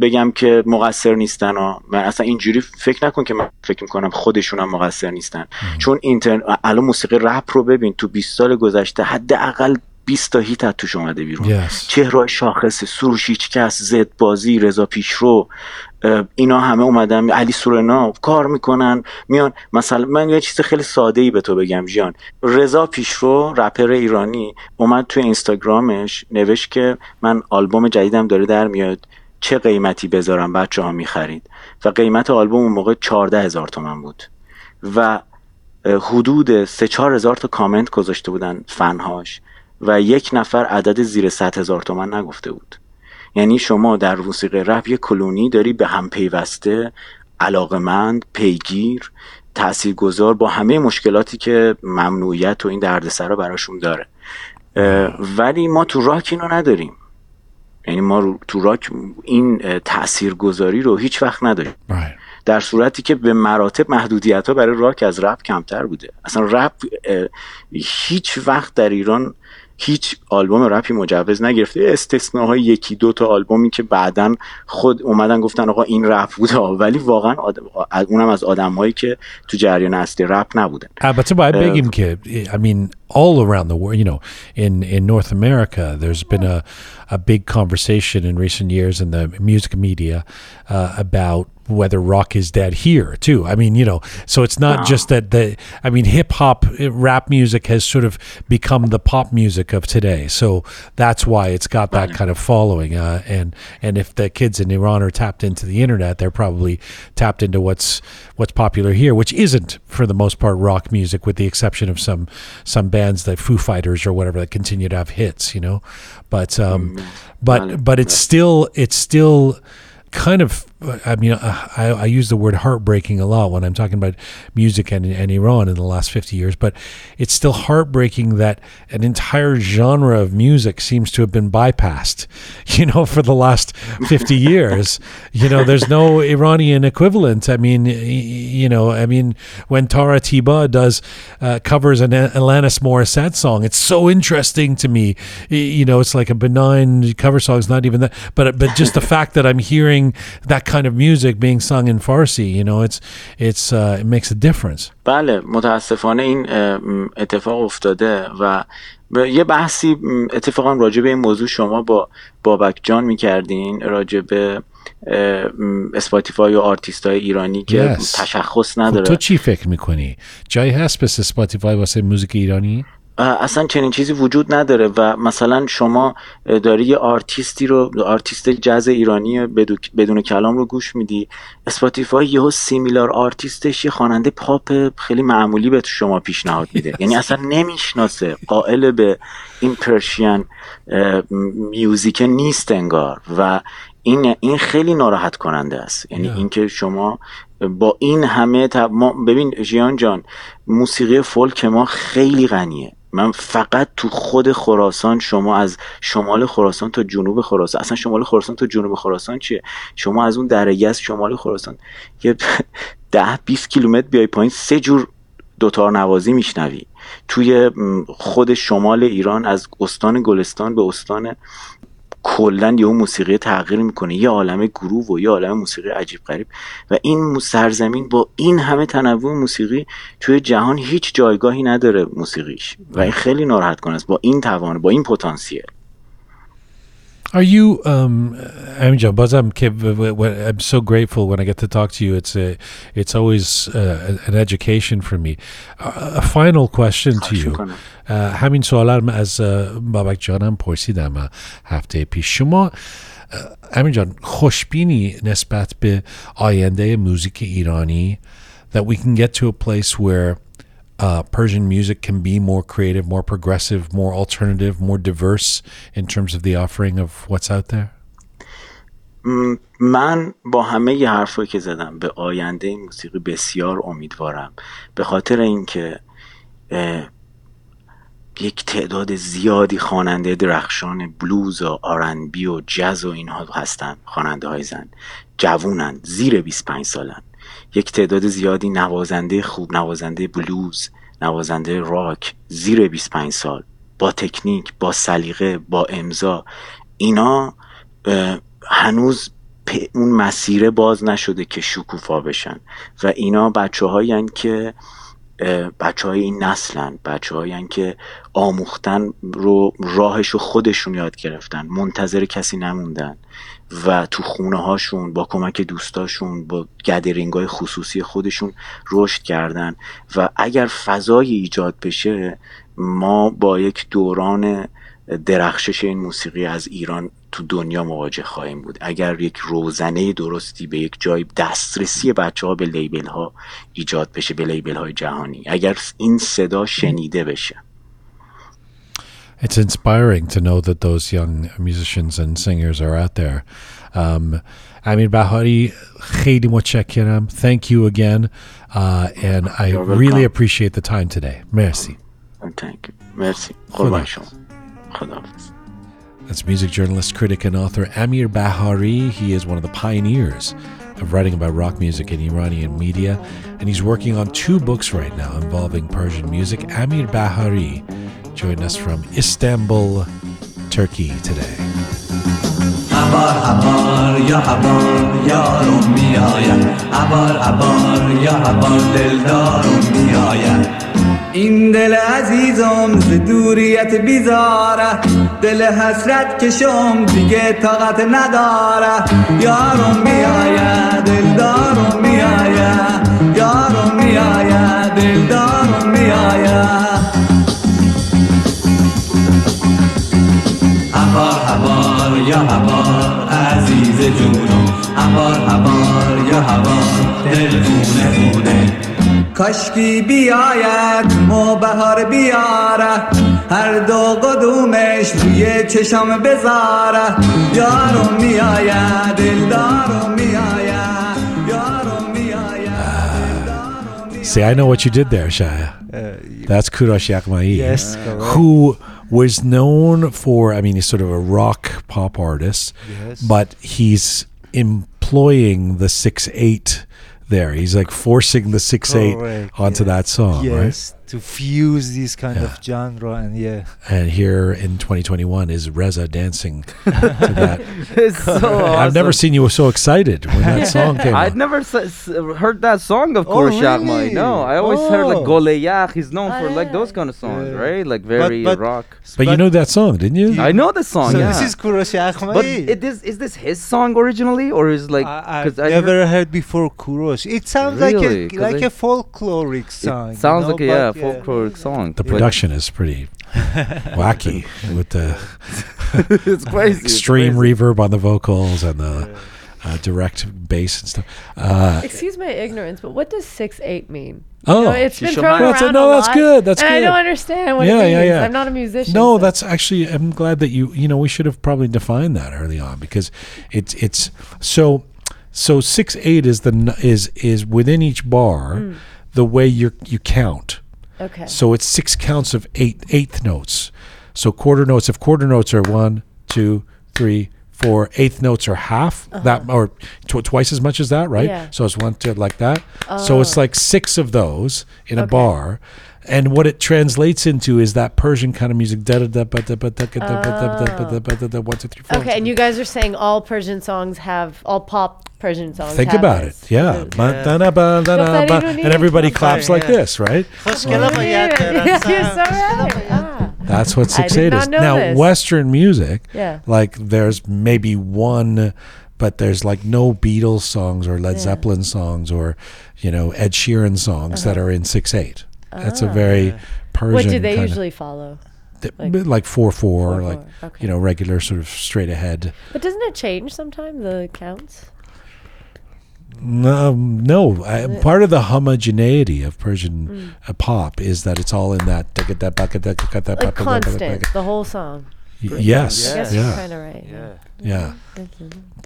بگم که مقصر نیستن ها. من اصلا اینجوری فکر نکن که من فکر می‌کنم خودشون هم مقصر نیستن چون اینترن الان موسیقی رپ رو ببین تو 20 سال گذشته حداقل 20 تا هیت از توش اومده بیرون Yes. چهره شاخص سروش هیچکس زد بازی رضا پیشرو اینا همه اومدن علی سورنا کار می‌کنن میان. مثلا من یه چیز خیلی ساده ای به تو بگم جیان رضا پیشرو رپر ایرانی اومد تو اینستاگرامش نوشت که من آلبوم جدیدم داره در میاد چه قیمتی بذارم بچه ها می‌خرید؟ و قیمت آلبوم اون موقع 14 هزار تومن بود. و حدود سه چهار هزار تا کامنت گذاشته بودن فنهاش و یک نفر عدد زیر 100 هزار تومن نگفته بود. یعنی شما در موسیقی رپ یه کلونی داری به هم پیوسته علاقمند پیگیر تاثیرگذار با همه مشکلاتی که ممنوعیت و این دردسرا براشون داره. ولی ما تو راک اینو نداریم. یعنی ما رو- تو راک این تاثیرگذاری رو هیچ وقت نداریم. Right. در صورتی که به مراتب محدودیت ها برای راک از رپ کمتر بوده. اصلا رپ هیچ وقت در ایران هیچ آلبوم رپی مجوز نگرفته. استثناهای یکی دو تا آلبومی که بعدا خود اومدن گفتن آقا این رپ بوده. ولی واقعا آدم اونم از آدمهایی که تو جریان اصلی رپ نبودن. البته باید بگیم که mean all around the world, you know, in, in North America, there's been a, a big conversation in recent years in the music media uh, about whether rock is dead here too. I mean, you know, so it's not just that the I mean hip hop rap music has sort of become the pop music of today. So that's why it's got that kind of following uh, and and if the kids in Iran are tapped into the internet, they're probably tapped into what's what's popular here, which isn't for the most part rock music with the exception of some some bands like Foo Fighters or whatever that continue to have hits, you know. But um but but it's still it's still kind of I mean, I, I use the word heartbreaking a lot when I'm talking about music and, and Iran in the last 50 years, but it's still heartbreaking that an entire genre of music seems to have been bypassed, you know, for the last 50 years. You know, there's no Iranian equivalent. I mean, you know, I mean, when Tara Tiba does uh, covers an Alanis Morissette song, it's so interesting to me. You know, it's like a benign cover song. It's not even that, but, but just the fact that I'm hearing that kind of music being sung in Farsi, you know, it's it's uh, it makes a difference. بله متاسفانه این اتفاق افتاده و یه بحثی اتفاقا راجع به این موضوع شما با بابک جان می‌کردین راجع به اسپاتیفای و آرتیست های ایرانی که yes. تشخص نداره تو چی فکر می‌کنی؟ جایی هست به اسپاتیفای واسه موزیک ایرانی؟ اصلا چنین چیزی وجود نداره و مثلا شما داری یه آرتیستی رو آرتیست جز ایرانی بدون کلام رو گوش میدی Spotify یهو similar artist ش یه خواننده پاپ خیلی معمولی به شما پیشنهاد میده. یعنی اصلا نمی‌شناسه قائل به این Persian music نیست انگار و این این خیلی ناراحت کننده است. یعنی اینکه شما با این همه ما ببین جیان جان موسیقی فولک ما خیلی غنیه. من فقط تو خود خراسان شما از شمال خراسان تا جنوب خراسان. اصلا شمال خراسان تا جنوب خراسان چیه؟ شما از اون دره شمال خراسان. یه ده 20 کیلومتر بیای پایین سه جور دوتار نوازی میشنوی. توی خود شمال ایران از استان گلستان به استان کلا یه موسیقی تغییر می‌کنه. یه عالم گروه و یه عالم موسیقی عجیب غریب. و این سرزمین با این همه تنوع موسیقی توی جهان هیچ جایگاهی نداره موسیقیش. و این خیلی ناراحت است. با این توان با این پتانسیل. Are you, um, Amjan Bazam, I'm so grateful when I get to talk to you. It's a, it's always uh, an education for me. Uh, a final question to you. همین سوال از بابک جانم پرسیدم هفته پیش شما امین جان خوشبینی نسبت به آینده موزیک ایرانی that we can get to a place where uh, Persian music can be more creative, more progressive, more alternative, more diverse in terms of the offering of what's out there? من با همه ی حرفایی که زدم به آینده موسیقی بسیار امیدوارم به خاطر اینکه یک تعداد زیادی خواننده درخشان بلوز و آرنبی و جز و اینها هستن خواننده های زن جوونن زیر 25 سالن یک تعداد زیادی نوازنده خوب نوازنده بلوز نوازنده راک زیر 25 سال با تکنیک با سلیقه با امضا. اینا هنوز اون مسیره باز نشده که شکوفا بشن. و اینا بچه هایی که بچه های این نسلن بچه هایی که آموختن رو راهش رو خودشون یاد گرفتن منتظر کسی نموندن. و تو خونه هاشون با کمک دوستاشون با گدرینگ های خصوصی خودشون رشد کردن. و اگر فضای ایجاد بشه ما با یک دوران درخشش این موسیقی از ایران تو دنیا مواجه خواهیم بود. اگر یک روزنه درستی به یک جای دسترسی بچه ها به لیبل ها ایجاد بشه به لیبل های جهانی. اگر این صدا شنیده بشه. it's inspiring to know that those young musicians and singers are out there. Um, I Bahari, um, thank you again. Uh, and I really appreciate the time today. Merci. Thank you. Merci. That's music journalist, critic, and author Amir Bahari. He is one of the pioneers of writing about rock music in Iranian media, and he's working on two books right now involving Persian music. Amir Bahari joined us from Istanbul, Turkey today. این دل عزیزم ز دوریت بیزاره دل حسرت کشم دیگه طاقت نداره یارم میآید دلدارم میآید یارم میآید دلدارم میآید هوار یا هوار عزیز جونم هوار هوار یا هوار دل خونه خونه کاشکی بیاید مو بهار بیاره هر دو قدومش روی چشم بذاره یارم میآید میآید See, I know what you did there, Shaya. Uh, That's Kurosh Yakmai. Yes, correct. Who was known for, I mean, he's sort of a rock pop artist, Yes. but he's employing the 6 8 there. He's like forcing the 6 8 onto yeah. that song, right? yes, to fuse this kind Yeah. of genre and yeah. And here in 2021 is Reza dancing to that. It's so I've never seen you so excited when that song came I'd out. never s- s- heard that song of Oh, Kurosh really? No, I always heard like Oh. Goleyach. He's known Oh, for like those kind of songs, Yeah. right? Like very but- rock. But you know that song, didn't you? I know the song. So yeah. this is Kurosh Akhmai. but it is is this his song originally or is like I, because I've never heard before Kurosh. It sounds Really? like 'Cause a like I- a folkloric song. it you sounds know, like a yeah but folkloric song. The but production is pretty wacky with the it's crazy. it's extreme crazy. reverb on the vocals and the uh, direct bass and stuff. Uh, Excuse my ignorance, but what does six eight mean? oh, You know, it's been thrown Maya. around That's- no, a that's lot, good, that's and I don't understand what Yeah, it yeah, means. yeah. I'm not a musician. no, so- that's actually. I'm glad that you. You know, we should have probably defined that early on because it's it's so so six eight is the is is within each bar the way you you count. Okay. So it's six counts of eight eighth notes. So quarter notes. If quarter notes are one, two, three, four. Eighth notes are half that, or tw- twice as much as that, right? Uh-huh. Yeah. So it's one, two, like that. Oh. So it's Oh. like six of those in a bar. And what it translates into is that Persian kind of music. One, two, three, four. Okay, and you guys are saying all Persian songs have all pop Persian songs. Think about this. it. Yeah. Ba da da ba da da ba. And everybody claps like this, right? Yeah, you're so right. Ah, That's what six eight is. Now this. Western music, Yeah. like there's maybe one, but there's like no Beatles songs or Led Yeah. Uh-huh. Zeppelin songs or you know Ed Sheeran songs that are in six eight. That's a very ah. Persian. What do they usually follow? Like, like four, four, four like four. Okay. you know, regular sort of straight ahead. But doesn't it change sometimes the counts? No, um, no. I, part of the homogeneity of Persian mm. pop is that it's all in that, that, that, that, that, that, guess Yes. you're yeah, kind of right. Yeah. yeah.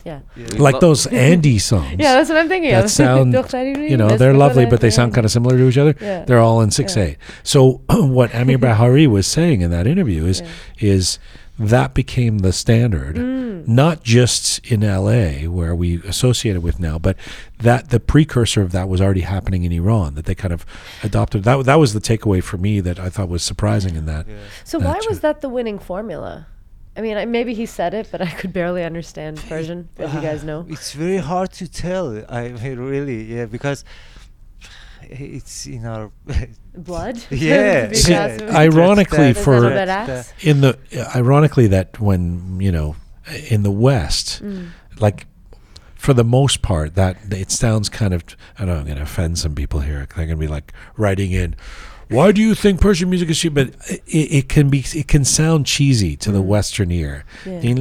Yeah. Like those Andy songs. Yeah, that's what I'm thinking that of. sound, you know, they're lovely, but they sound kind of similar to each other. Yeah. They're all in six Yeah. eight. So what Amir Bahari was saying in that interview is Yeah. is that became the standard, Mm. not just in L.A. where we associate it with now, but that the precursor of that was already happening in Iran. That they kind of adopted. That that was the takeaway for me that I thought was surprising in that. So why That's was that the winning formula? I mean, I, maybe he said it, but I could barely understand Persian, as you guys know. It's very hard to tell. I mean, really, yeah, because it's in our Blood? Yeah. To See, ironically That's for that a bit that- ass? in the ironically that when you know in the west Mm. like for the most part that it sounds kind of i know i'm going to offend some people here they're going to be like writing in why do you think persian music is cheap but it, it can be it can sound cheesy to the western ear Yeah. it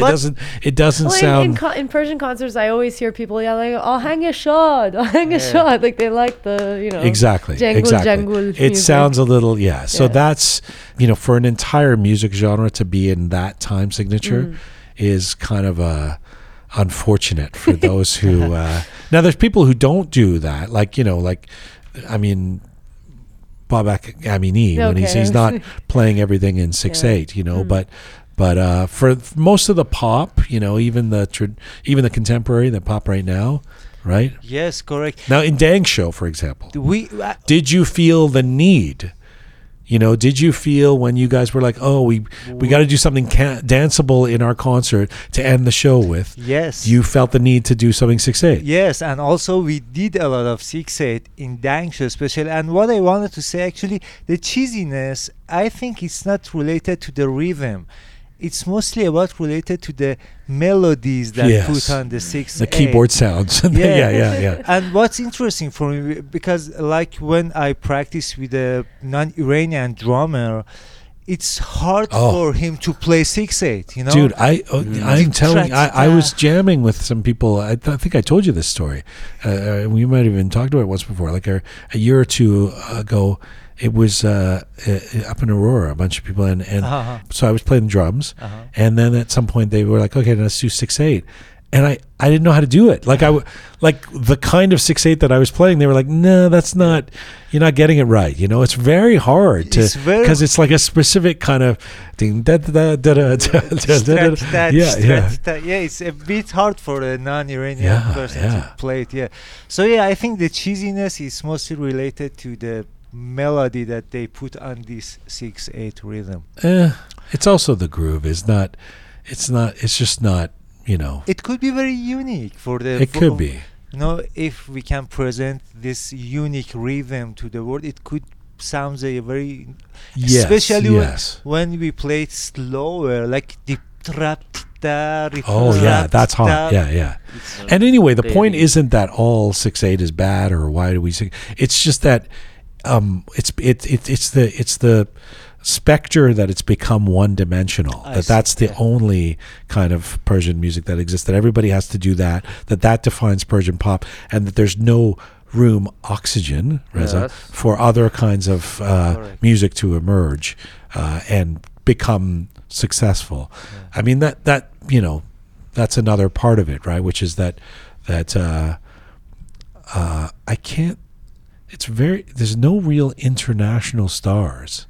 doesn't it doesn't Well, sound in, co- in Persian concerts, I always hear people yelling, "I'll hang a shot! I'll hang a shot!" Like they like the, you know, exactly jangle, exactly jangle it sounds a little yeah so Yeah. that's you know for an entire music genre to be in that time signature Mm. is kind of uh unfortunate for those who uh now there's people who don't do that like you know like i mean Babak Amini when he's he's not playing everything in six Yeah. eight, you know, Mm. but but uh, for f- most of the pop, you know, even the trad- even the contemporary, the pop right now, right yes, correct. now in Dang Show, for example, We uh, did you feel the need You know, did you feel when you guys were like, "Oh, we we got to do something ca- danceable in our concert to end the show with"? Yes. You felt the need to do something six eight. Yes, and also we did a lot of six eight in Dangsha especially. And what I wanted to say actually, the cheesiness, I think it's not related to the rhythm. It's mostly about related to the melodies that Yes. put on the six The keyboard sounds. yeah, yeah, yeah, yeah. and what's interesting for me because like when I practice with a non-Iranian drummer, it's hard Oh. for him to play six eight. You know, Dude, I oh, I'm telling. I, I was uh, jamming with some people. I, th- I think I told you this story. Uh, uh, we might have even talked about it once before. Like a, a year or two ago, it was uh, uh, up in Aurora, a bunch of people, and, and uh-huh. so I was playing drums, uh-huh. and then at some point they were like, okay, let's do six eight, and I, I didn't know how to do it. Like I, like the kind of six eight that I was playing, they were like, no, that's not, you're not getting it right. You know, it's very hard to because it's, it's, like a specific kind of thing. Da, da, da, da, da, da, da, yeah, yeah, yeah. It's a bit hard for a non-Iranian yeah, person yeah. to play it. Yeah. So yeah, I think the cheesiness is mostly related to the melody that they put on this six-eight rhythm. Eh, it's also the groove. Is not. It's not. It's just not. You know. It could be very unique for the. It for- could be. You know, if we can present this unique rhythm to the world, it could sound a very Yes. especially when- yes. when we play it slower, like deep trap. da, Oh yeah, that's hot. Yeah, yeah. And anyway, the point isn't that all six eight is bad or why do we sing. It's just that um, it's it, it it's the it's the specter that it's become one dimensional. I That see, that's the yeah. only kind of Persian music that exists. That everybody has to do that. That that defines Persian pop, and that there's no room oxygen Reza, Yes. for other kinds of uh, music to emerge uh, and become successful. I mean that that you know that's another part of it, right? Which is that that uh, uh, I can't. It's very. There's no real international stars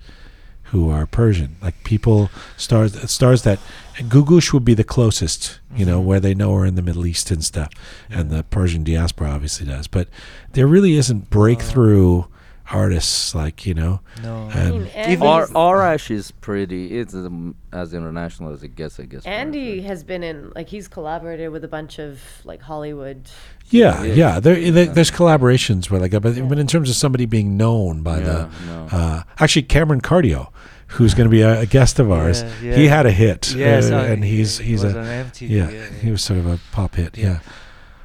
who are Persian. Like people stars stars that Gugush would be the closest. You know mm-hmm. where they know her in the Middle East and stuff, and the Persian diaspora obviously does. But there really isn't breakthrough uh, artists like you know. No. And- mean, Even- Andy's- Ar- Arash is pretty. It's um, as international as it gets, I guess. Andy us. has been in like he's collaborated with a bunch of like Hollywood. Yeah, Yeah. yeah. There, there, there's collaborations where like, but, but in terms of somebody being known by Yeah, the, no. uh, actually Cameron Cardio, who's going to be a, a guest of ours, Yeah, yeah. he had a hit, Yes, uh, I- and he's he he's was a on MTV, yeah, yeah, he was sort of a pop hit. Yeah, Yeah.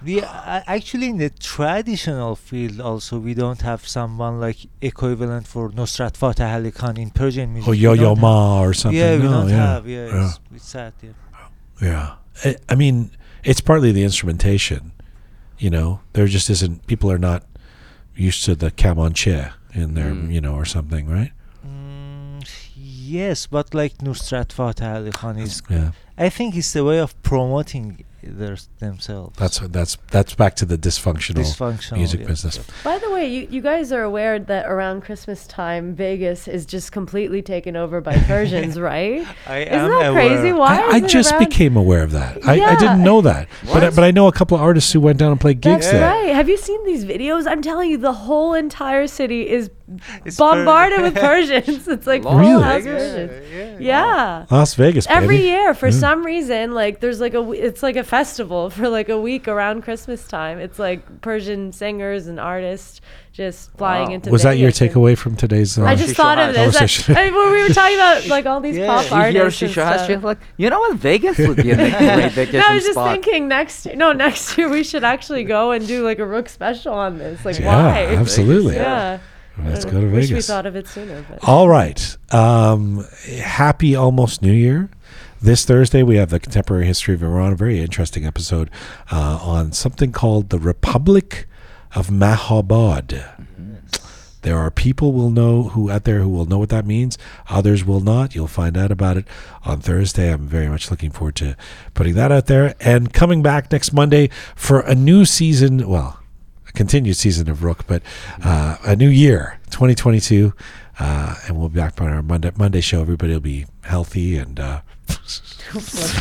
We uh, actually in the traditional field also we don't have someone like equivalent for Nusrat Fateh Ali Khan in Persian music. or We Yo Yo have- Ma or something. Yeah, we no, don't yeah, have. Yeah, yeah, It's, it's sad. Yeah. yeah. I, I mean, it's partly the instrumentation. You know, there just isn't people are not used to the Camonche in their, Mm. you know, or something, right? Mm, yes, but like Nusrat Fateh Ali Khan is, Yeah, I think it's the way of promoting their, themselves. that's that's that's back to the dysfunctional dysfunctional music yeah. business. By the way, you, you guys are aware that around Christmas time, Vegas is just completely taken over by Persians, right? I Isn't am that crazy? aware. Why? I, I just around- became aware of that. I, I didn't know that, but I, but I know a couple of artists who went down and played gigs That's there. right. Have you seen these videos? I'm telling you, the whole entire city is It's bombarded per- with Persians. It's like Las Really? house Vegas? Persians. Yeah. Las Vegas, Every year, for Yeah. some reason, like there's like a it's like a festival for like a week around Christmas time. It's like Persian singers and artists just flying Wow. into. Was that your takeaway from today's? Uh, I just thought of this. Conversation. I, when we were talking about like all these Yeah. pop You You hear artists. and stuff. you're like, you know what? Vegas would be a great vacation No, I was just spot. thinking next year. No, next year we should actually go and do like a Rook special on this. Like, yeah, why? absolutely. Yeah. Let's go to Wish we thought of it sooner. But. All right. Um, happy almost New Year. This Thursday, we have the Contemporary History of Iran, a very interesting episode uh, on something called the Republic of Mahabad. There are people will know who out there who will know what that means. Others will not. You'll find out about it on Thursday. I'm very much looking forward to putting that out there and coming back next Monday for a new season. Well, continued season of Rook, but uh, a new year, 2022. Uh, and we'll be back on our Monday Monday show. Everybody will be healthy and uh, it's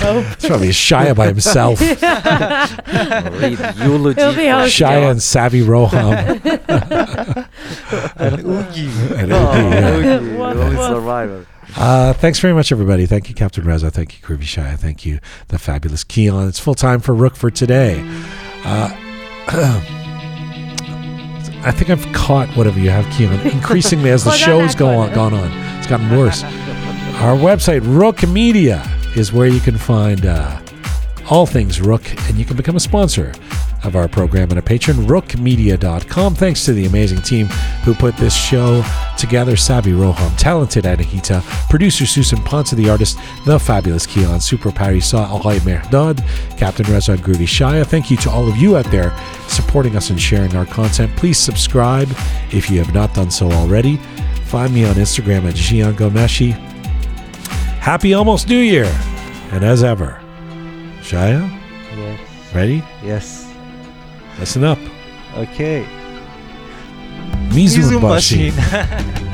probably Shia by himself. Read eulogy He'll be hosting. Shia and Savvy Roham. and Oogie. And, Oh, yeah. Oogie, Woof, only woof. survivor. Uh, thanks very much, everybody. Thank you, Captain Reza. Thank you, Krivi Shaya. Thank you, the fabulous Keon. It's full time for Rook for today. Uh, I think I've caught whatever you have, Keon, increasingly as the show's go on, gone on. It's gotten worse. Our website, Rook Media, is where you can find uh, all things Rook, and you can become a sponsor of our program and a patron, rookmedia.com. Thanks to the amazing team who put this show together Savi Roham, talented Anahita, producer Susan Ponce, the artist, the fabulous Keon, Super Parisa Alay Merdad, Captain Reza Groovy Shaya. Thank you to all of you out there supporting us and sharing our content. Please subscribe if you have not done so already. Find me on Instagram at Gian Gomeshi. Happy almost New Year! And as ever, Jaya? Yes. Ready? Yes. Listen up. Okay. Mizumbashi.